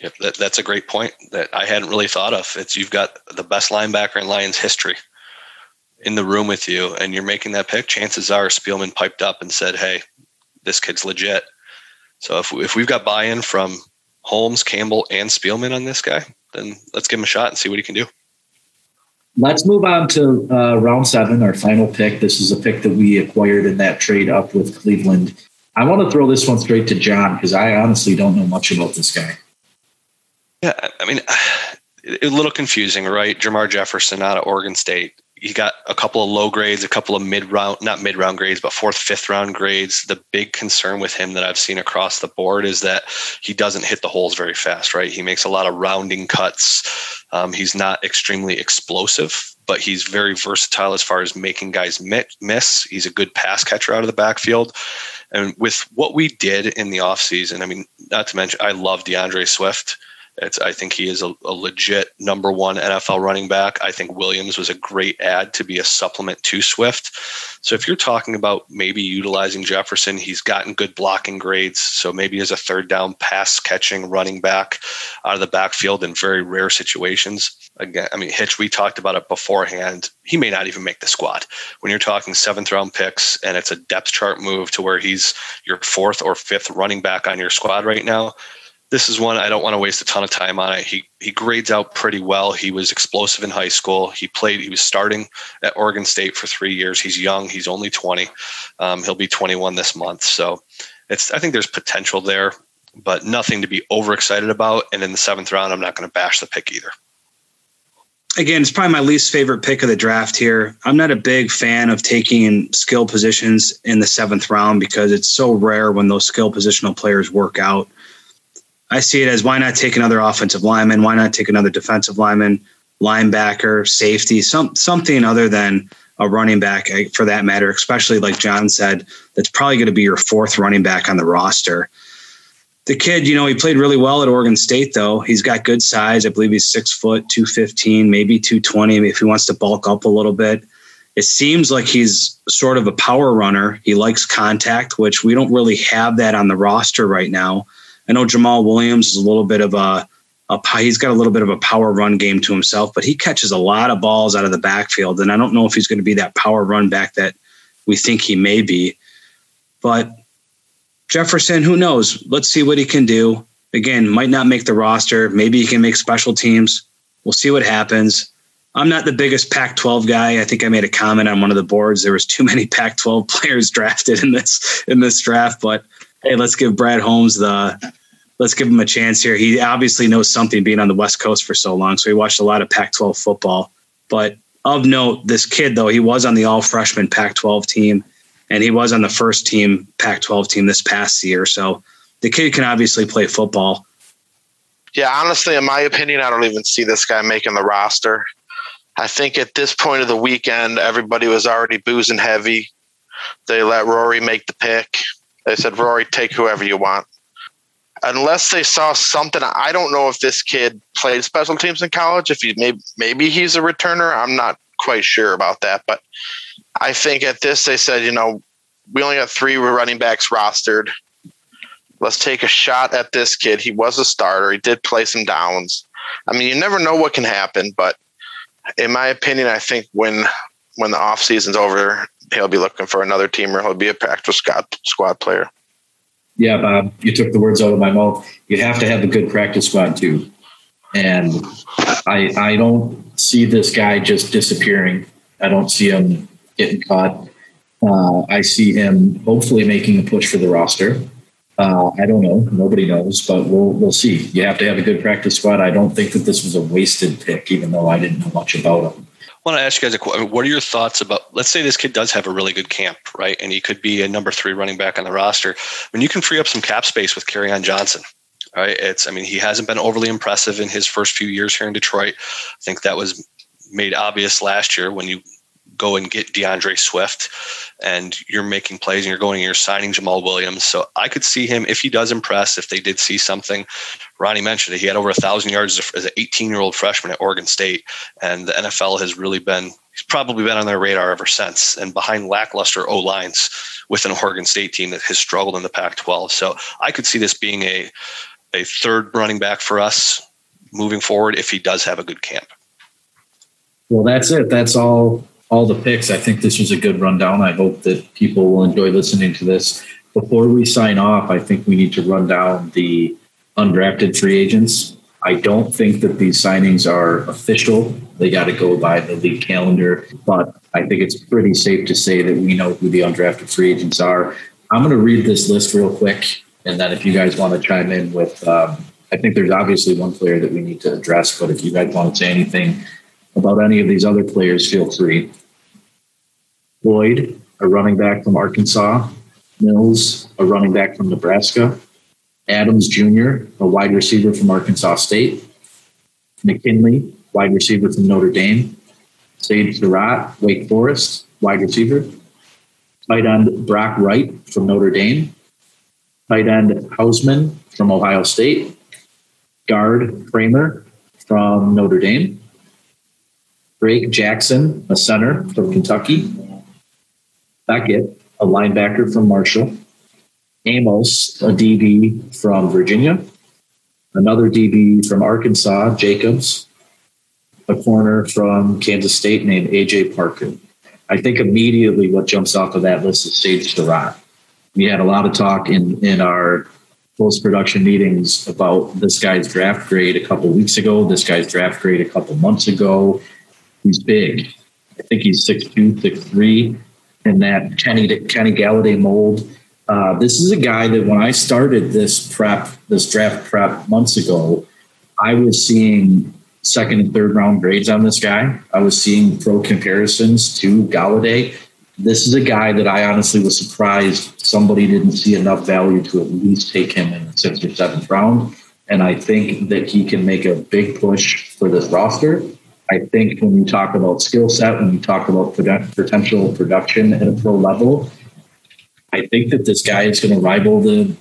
Yep, that, that's a great point that I hadn't really thought of. It's you've got the best linebacker in Lions history in the room with you, and you're making that pick. Chances are Spielman piped up and said, "Hey, this kid's legit." So if if we've got buy-in from Holmes, Campbell, and Spielman on this guy, then let's give him a shot and see what he can do. Let's move on to uh, round seven, our final pick. This is a pick that we acquired in that trade up with Cleveland. I want to throw this one straight to John because I honestly don't know much about this guy. Yeah, I mean, a little confusing, right? Jermar Jefferson out of Oregon State. He got a couple of low grades, a couple of mid round, not mid round grades, but fourth, fifth round grades. The big concern with him that I've seen across the board is that he doesn't hit the holes very fast, right? He makes a lot of rounding cuts. Um, he's not extremely explosive, but he's very versatile as far as making guys miss. He's a good pass catcher out of the backfield. And with what we did in the offseason, I mean, not to mention, I love DeAndre Swift. It's, I think he is a, a, legit number one NFL running back. I think Williams was a great add to be a supplement to Swift. So if you're talking about maybe utilizing Jefferson, he's gotten good blocking grades. So maybe as a third down pass catching running back out of the backfield in very rare situations. Again, I mean, Hitch, we talked about it beforehand. He may not even make the squad. When you're talking seventh round picks and it's a depth chart move to where he's your fourth or fifth running back on your squad right now, this is one I don't want to waste a ton of time on it. He he grades out pretty well. He was explosive in high school. He played. He was starting at Oregon State for three years. He's young. He's only twenty. Um, he'll be twenty one this month. So it's I think there's potential there, but nothing to be overexcited about. And in the seventh round, I'm not going to bash the pick either. Again, it's probably my least favorite pick of the draft here. I'm not a big fan of taking skill positions in the seventh round because it's so rare when those skill positional players work out. I see it as why not take another offensive lineman? Why not take another defensive lineman, linebacker, safety, some something other than a running back eh, for that matter, especially like John said, that's probably going to be your fourth running back on the roster. The kid, you know, he played really well at Oregon State, though. He's got good size. I believe he's six foot, 215, maybe 220 if he wants to bulk up a little bit. It seems like he's sort of a power runner. He likes contact, which we don't really have that on the roster right now. I know Jamaal Williams is a little bit of a, a he's got a little bit of a power run game to himself, but he catches a lot of balls out of the backfield, and I don't know if he's going to be that power run back that we think he may be. But Jefferson, who knows? Let's see what he can do. Again, might not make the roster. Maybe he can make special teams. We'll see what happens. I'm not the biggest Pac-12 guy. I think I made a comment on one of the boards. There was too many Pac-12 players drafted in this in this draft, but hey, let's give Brad Holmes the let's give him a chance here. He obviously knows something being on the West Coast for so long. So he watched a lot of Pac 12 football. But of note, this kid though he was on the all freshman Pac-12 team, and he was on the first team Pac-12 team this past year. So the kid can obviously play football. Yeah, honestly, in my opinion, I don't even see this guy making the roster. I think at this point of the weekend, everybody was already boozing heavy. They let Rory make the pick. They said, Rory, take whoever you want. Unless they saw something, I don't know if this kid played special teams in college. If he maybe maybe he's a returner, I'm not quite sure about that. But I think at this they said, you know, we only got three running backs rostered. Let's take a shot at this kid. He was a starter. He did play some downs. I mean, you never know what can happen, but in my opinion, I think when when the off season's over, he'll be looking for another team or he'll be a practice squad squad player. Yeah, Bob, you took the words out of my mouth. You have to have a good practice squad too, and I I don't see this guy just disappearing. I don't see him getting caught. Uh, I see him hopefully making a push for the roster. Uh, I don't know. Nobody knows, but we'll we'll see. You have to have a good practice squad. I don't think that this was a wasted pick, even though I didn't know much about him. Want to ask you guys a question. What are your thoughts about? Let's say this kid does have a really good camp, right, and he could be a number three running back on the roster. I mean, you can free up some cap space with on Johnson. Right? It's. I mean, he hasn't been overly impressive in his first few years here in Detroit. I think that was made obvious last year when you go and get DeAndre Swift and you're making plays and you're going and you're signing Jamaal Williams. So I could see him if he does impress, if they did see something. Ronnie mentioned it. He had over a thousand yards as an 18 year old freshman at Oregon State. And the NFL has really been, he's probably been on their radar ever since. And behind lackluster O lines with an Oregon State team that has struggled in the Pac 12. So I could see this being a, a third running back for us moving forward if he does have a good camp. Well, that's it. That's all all the picks. I think this was a good rundown. I hope that people will enjoy listening to this. Before we sign off, I think we need to run down the undrafted free agents. I don't think that these signings are official. They got to go by the league calendar, but I think it's pretty safe to say that we know who the undrafted free agents are. I'm going to read this list real quick, and then if you guys want to chime in with, um, I think there's obviously one player that we need to address, but if you guys want to say anything about any of these other players, feel free. Boyd, a running back from Arkansas. Mills, a running back from Nebraska. Adams Jr., a wide receiver from Arkansas State. McKinley, wide receiver from Notre Dame. Sage Surratt, Wake Forest, wide receiver. Tight end Brock Wright from Notre Dame. Tight end Hausmann from Ohio State. Guard Kraemer from Notre Dame. Drake Jackson, a center from Kentucky. Beckett, a linebacker from Marshall. Amos, a DB from Virginia. Another DB from Arkansas, Jacobs. A corner from Kansas State named AJ Parker. I think immediately what jumps off of that list is Sage Surratt. We had a lot of talk in, in our post production meetings about this guy's draft grade a couple weeks ago, this guy's draft grade a couple months ago. He's big. I think he's 6'2, 6'3 in that Kenny Kenny Golladay mold. Uh, this is a guy that when I started this prep, this draft prep months ago, I was seeing second and third round grades on this guy. I was seeing pro comparisons to Golladay. This is a guy that I honestly was surprised somebody didn't see enough value to at least take him in the sixth or seventh round. And I think that he can make a big push for this roster. I think when you talk about skill set, when you talk about potential production at a pro level, I think that this guy is going to rival the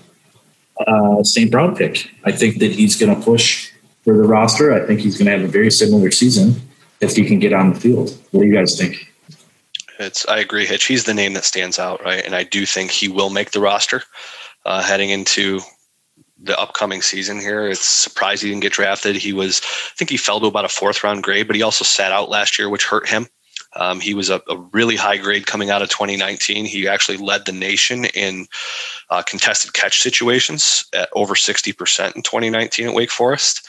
uh, St. Brown pick. I think that he's going to push for the roster. I think he's going to have a very similar season if he can get on the field. What do you guys think? It's I agree, Hitch. He's the name that stands out, right? And I do think he will make the roster uh, heading into the upcoming season here. It's surprised he didn't get drafted. He was, I think he fell to about a fourth round grade, but he also sat out last year, which hurt him. Um, he was a, a, really high grade coming out of 2019. He actually led the nation in uh, contested catch situations at over 60% in 2019 at Wake Forest.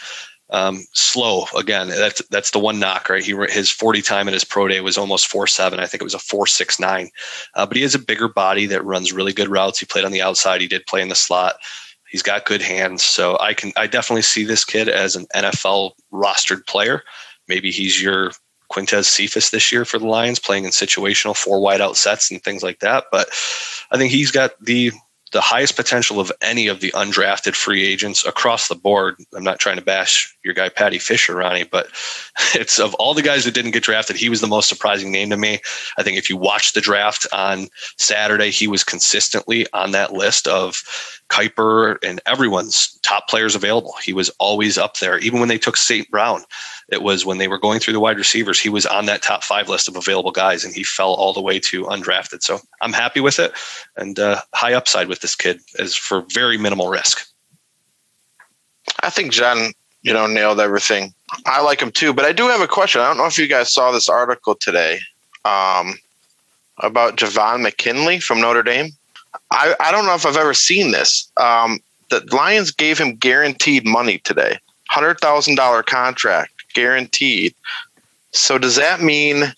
Um, slow again. That's that's the one knock, right? He his 40 time in his pro day was almost four seven. I think it was a four six nine. Uh, but he has a bigger body that runs really good routes. He played on the outside. He did play in the slot. He's got good hands, so I can I definitely see this kid as an NFL rostered player. Maybe he's your Quintez Cephus this year for the Lions, playing in situational four wide out sets and things like that. But I think he's got the the highest potential of any of the undrafted free agents across the board. I'm not trying to bash your guy Paddy Fisher, Ronnie, but it's of all the guys that didn't get drafted, he was the most surprising name to me. I think if you watch the draft on Saturday, he was consistently on that list of Kiper and everyone's top players available. He was always up there. Even when they took St. Brown, it was when they were going through the wide receivers, he was on that top five list of available guys and he fell all the way to undrafted. So I'm happy with it and uh, high upside with this kid is for very minimal risk. I think John, you know, nailed everything. I like him too, but I do have a question. I don't know if you guys saw this article today um, about Javon McKinley from Notre Dame. I, I don't know if I've ever seen this. Um, the Lions gave him guaranteed money today, hundred thousand dollar contract, guaranteed. So does that mean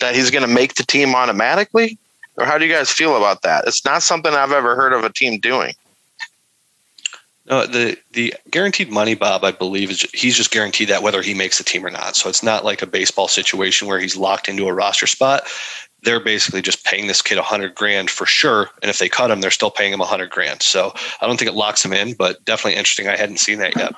that he's going to make the team automatically, or how do you guys feel about that? It's not something I've ever heard of a team doing. No, the the guaranteed money, Bob, I believe is he's just guaranteed that whether he makes the team or not. So it's not like a baseball situation where he's locked into a roster spot they're basically just paying this kid a hundred grand for sure. And if they cut him, they're still paying him a hundred grand. So I don't think it locks him in, but definitely interesting. I hadn't seen that yet.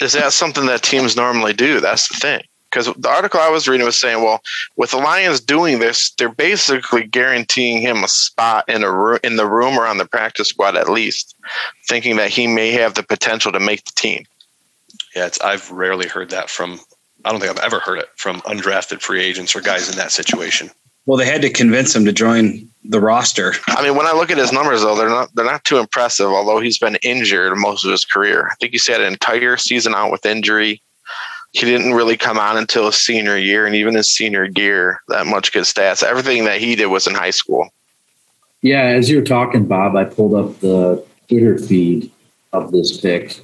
Is that something that teams normally do? That's the thing. Because the article I was reading was saying, well, with the Lions doing this, they're basically guaranteeing him a spot in a room, in the room or on the practice squad at least, thinking that he may have the potential to make the team. Yeah, it's, I've rarely heard that from. I don't think I've ever heard it from undrafted free agents or guys in that situation. Well, they had to convince him to join the roster. I mean, when I look at his numbers, though, they're not they're not too impressive. Although he's been injured most of his career, I think he had an entire season out with injury. He didn't really come on until his senior year, and even his senior year, that much good stats. Everything that he did was in high school. Yeah, as you were talking, Bob, I pulled up the Twitter feed of this pick,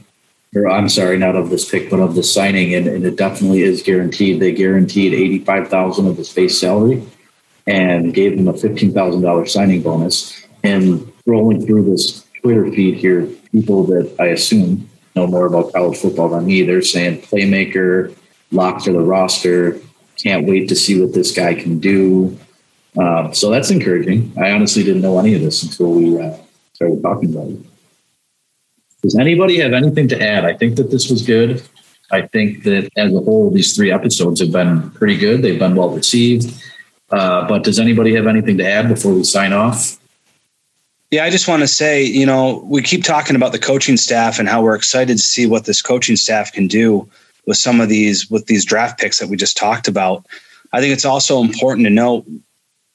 or I'm sorry, not of this pick, but of the signing, and, and it definitely is guaranteed. They guaranteed eighty five thousand of his base salary and gave him a $15,000 signing bonus. And rolling through this Twitter feed here, people that I assume know more about college football than me, they're saying playmaker, lock to the roster, can't wait to see what this guy can do. Um, so that's encouraging. I honestly didn't know any of this until we uh, started talking about it. Does anybody have anything to add? I think that this was good. I think that as a whole, these three episodes have been pretty good. They've been well received. Uh, but does anybody have anything to add before we sign off? Yeah, I just want to say, you know, we keep talking about the coaching staff and how we're excited to see what this coaching staff can do with some of these with these draft picks that we just talked about. I think it's also important to know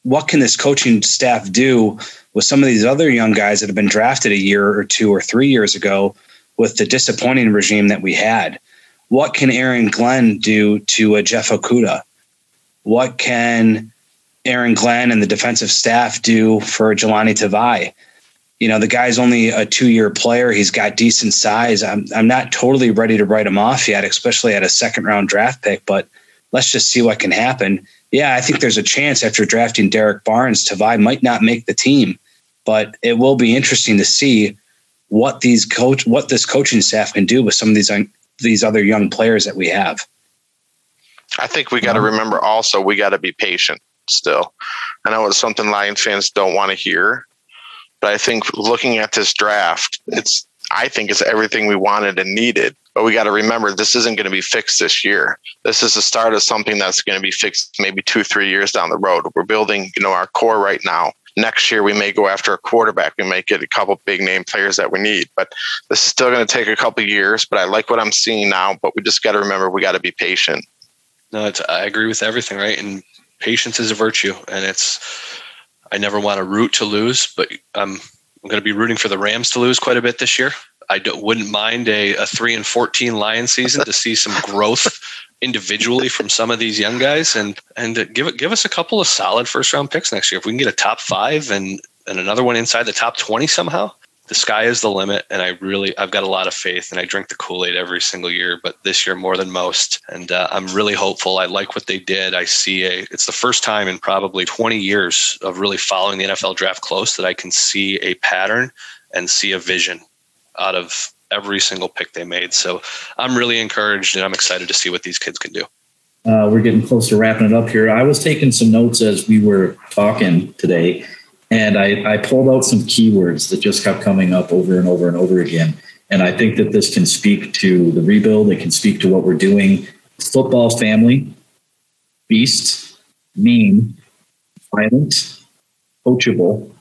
what can this coaching staff do with some of these other young guys that have been drafted a year or two or three years ago with the disappointing regime that we had. What can Aaron Glenn do to a Jeff Okudah? What can Aaron Glenn and the defensive staff do for Jahlani Tavai. You know, the guy's only a two year player. He's got decent size. I'm, I'm not totally ready to write him off yet, especially at a second round draft pick, but let's just see what can happen. Yeah, I think there's a chance after drafting Derrick Barnes, Tavai might not make the team, but it will be interesting to see what these coach, what this coaching staff can do with some of these, these other young players that we have. I think we got to remember also we got to be patient still. I know it's something Lions fans don't want to hear, but I think looking at this draft, it's I think it's everything we wanted and needed. But we got to remember this isn't going to be fixed this year. This is the start of something that's going to be fixed maybe two, three years down the road. We're building, you know, our core right now. Next year we may go after a quarterback. We may get a couple big name players that we need. But this is still going to take a couple years. But I like what I'm seeing now. But we just got to remember we got to be patient. No, I agree with everything, right? And patience is a virtue, and it's. I never want to root to lose, but um, I'm I'm going to be rooting for the Rams to lose quite a bit this year. I wouldn't mind a, a three and fourteen Lion season to see some growth individually from some of these young guys, and and give give us a couple of solid first round picks next year. If we can get a top five and and another one inside the top twenty somehow, the sky is the limit and i really i've got a lot of faith and i drink the kool-aid every single year but this year more than most. And uh, i'm really hopeful. I like what they did. I see a it's the first time in probably 20 years of really following the nfl draft close that i can see a pattern and see a vision out of every single pick they made. So i'm really encouraged and i'm excited to see what these kids can do. Uh, we're getting close to wrapping it up here. I was taking some notes as we were talking today, and I, I pulled out some keywords that just kept coming up over and over and over again. And I think that this can speak to the rebuild. It can speak to what we're doing. Football family, beast, mean, violent, coachable,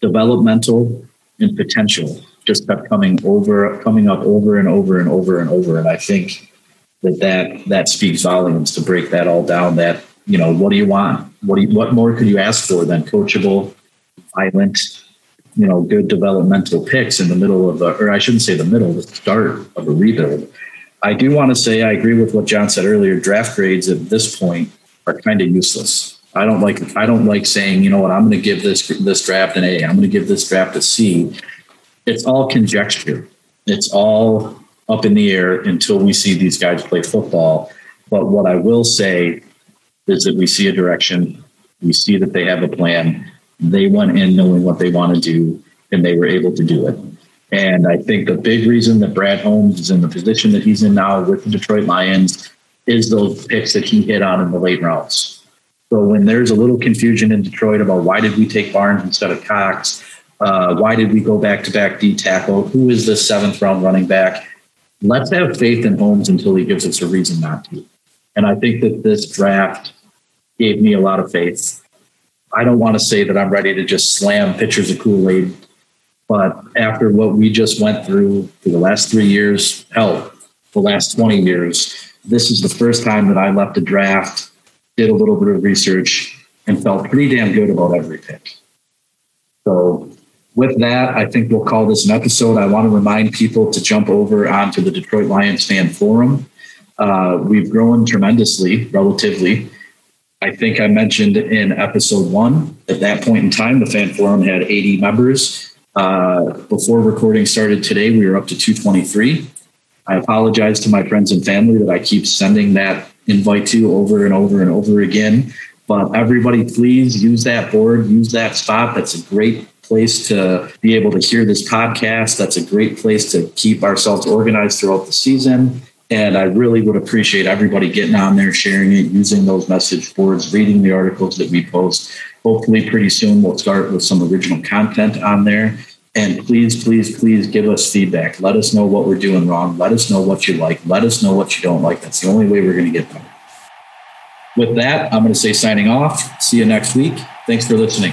developmental, and potential just kept coming over, coming up over and over and over and over. And I think that that, that speaks volumes to break that all down. That, you know, what do you want? What do you, what more could you ask for than coachable, violent, you know, good developmental picks in the middle of a, or I shouldn't say the middle, the start of a rebuild. I do want to say I agree with what John said earlier. Draft grades at this point are kind of useless. I don't like I don't like saying, you know what, I'm going to give this this draft an A. I'm going to give this draft a C. It's all conjecture. It's all up in the air until we see these guys play football. But what I will say is that we see a direction. We see that they have a plan. They went in knowing what they want to do, and they were able to do it. And I think the big reason that Brad Holmes is in the position that he's in now with the Detroit Lions is those picks that he hit on in the late rounds. So when there's a little confusion in Detroit about why did we take Barnes instead of Cox, uh, why did we go back to back D tackle, who is the seventh round running back? Let's have faith in Holmes until he gives us a reason not to. And I think that this draft gave me a lot of faith. I don't want to say that I'm ready to just slam pitchers of Kool Aid, but after what we just went through for the last three years, hell, the last 20 years, this is the first time that I left a draft, did a little bit of research, and felt pretty damn good about every pick. So, with that, I think we'll call this an episode. I want to remind people to jump over onto the Detroit Lions fan forum. Uh, we've grown tremendously, relatively. I think I mentioned in episode one, at that point in time, the fan forum had 80 members. Uh, before recording started today, we were up to 223. I apologize to my friends and family that I keep sending that invite to over and over and over again. But everybody, please use that board, use that spot. That's a great place to be able to hear this podcast. That's a great place to keep ourselves organized throughout the season. And I really would appreciate everybody getting on there, sharing it, using those message boards, reading the articles that we post. Hopefully, pretty soon we'll start with some original content on there. And please, please, please give us feedback. Let us know what we're doing wrong. Let us know what you like. Let us know what you don't like. That's the only way we're going to get better. With that, I'm going to say signing off. See you next week. Thanks for listening.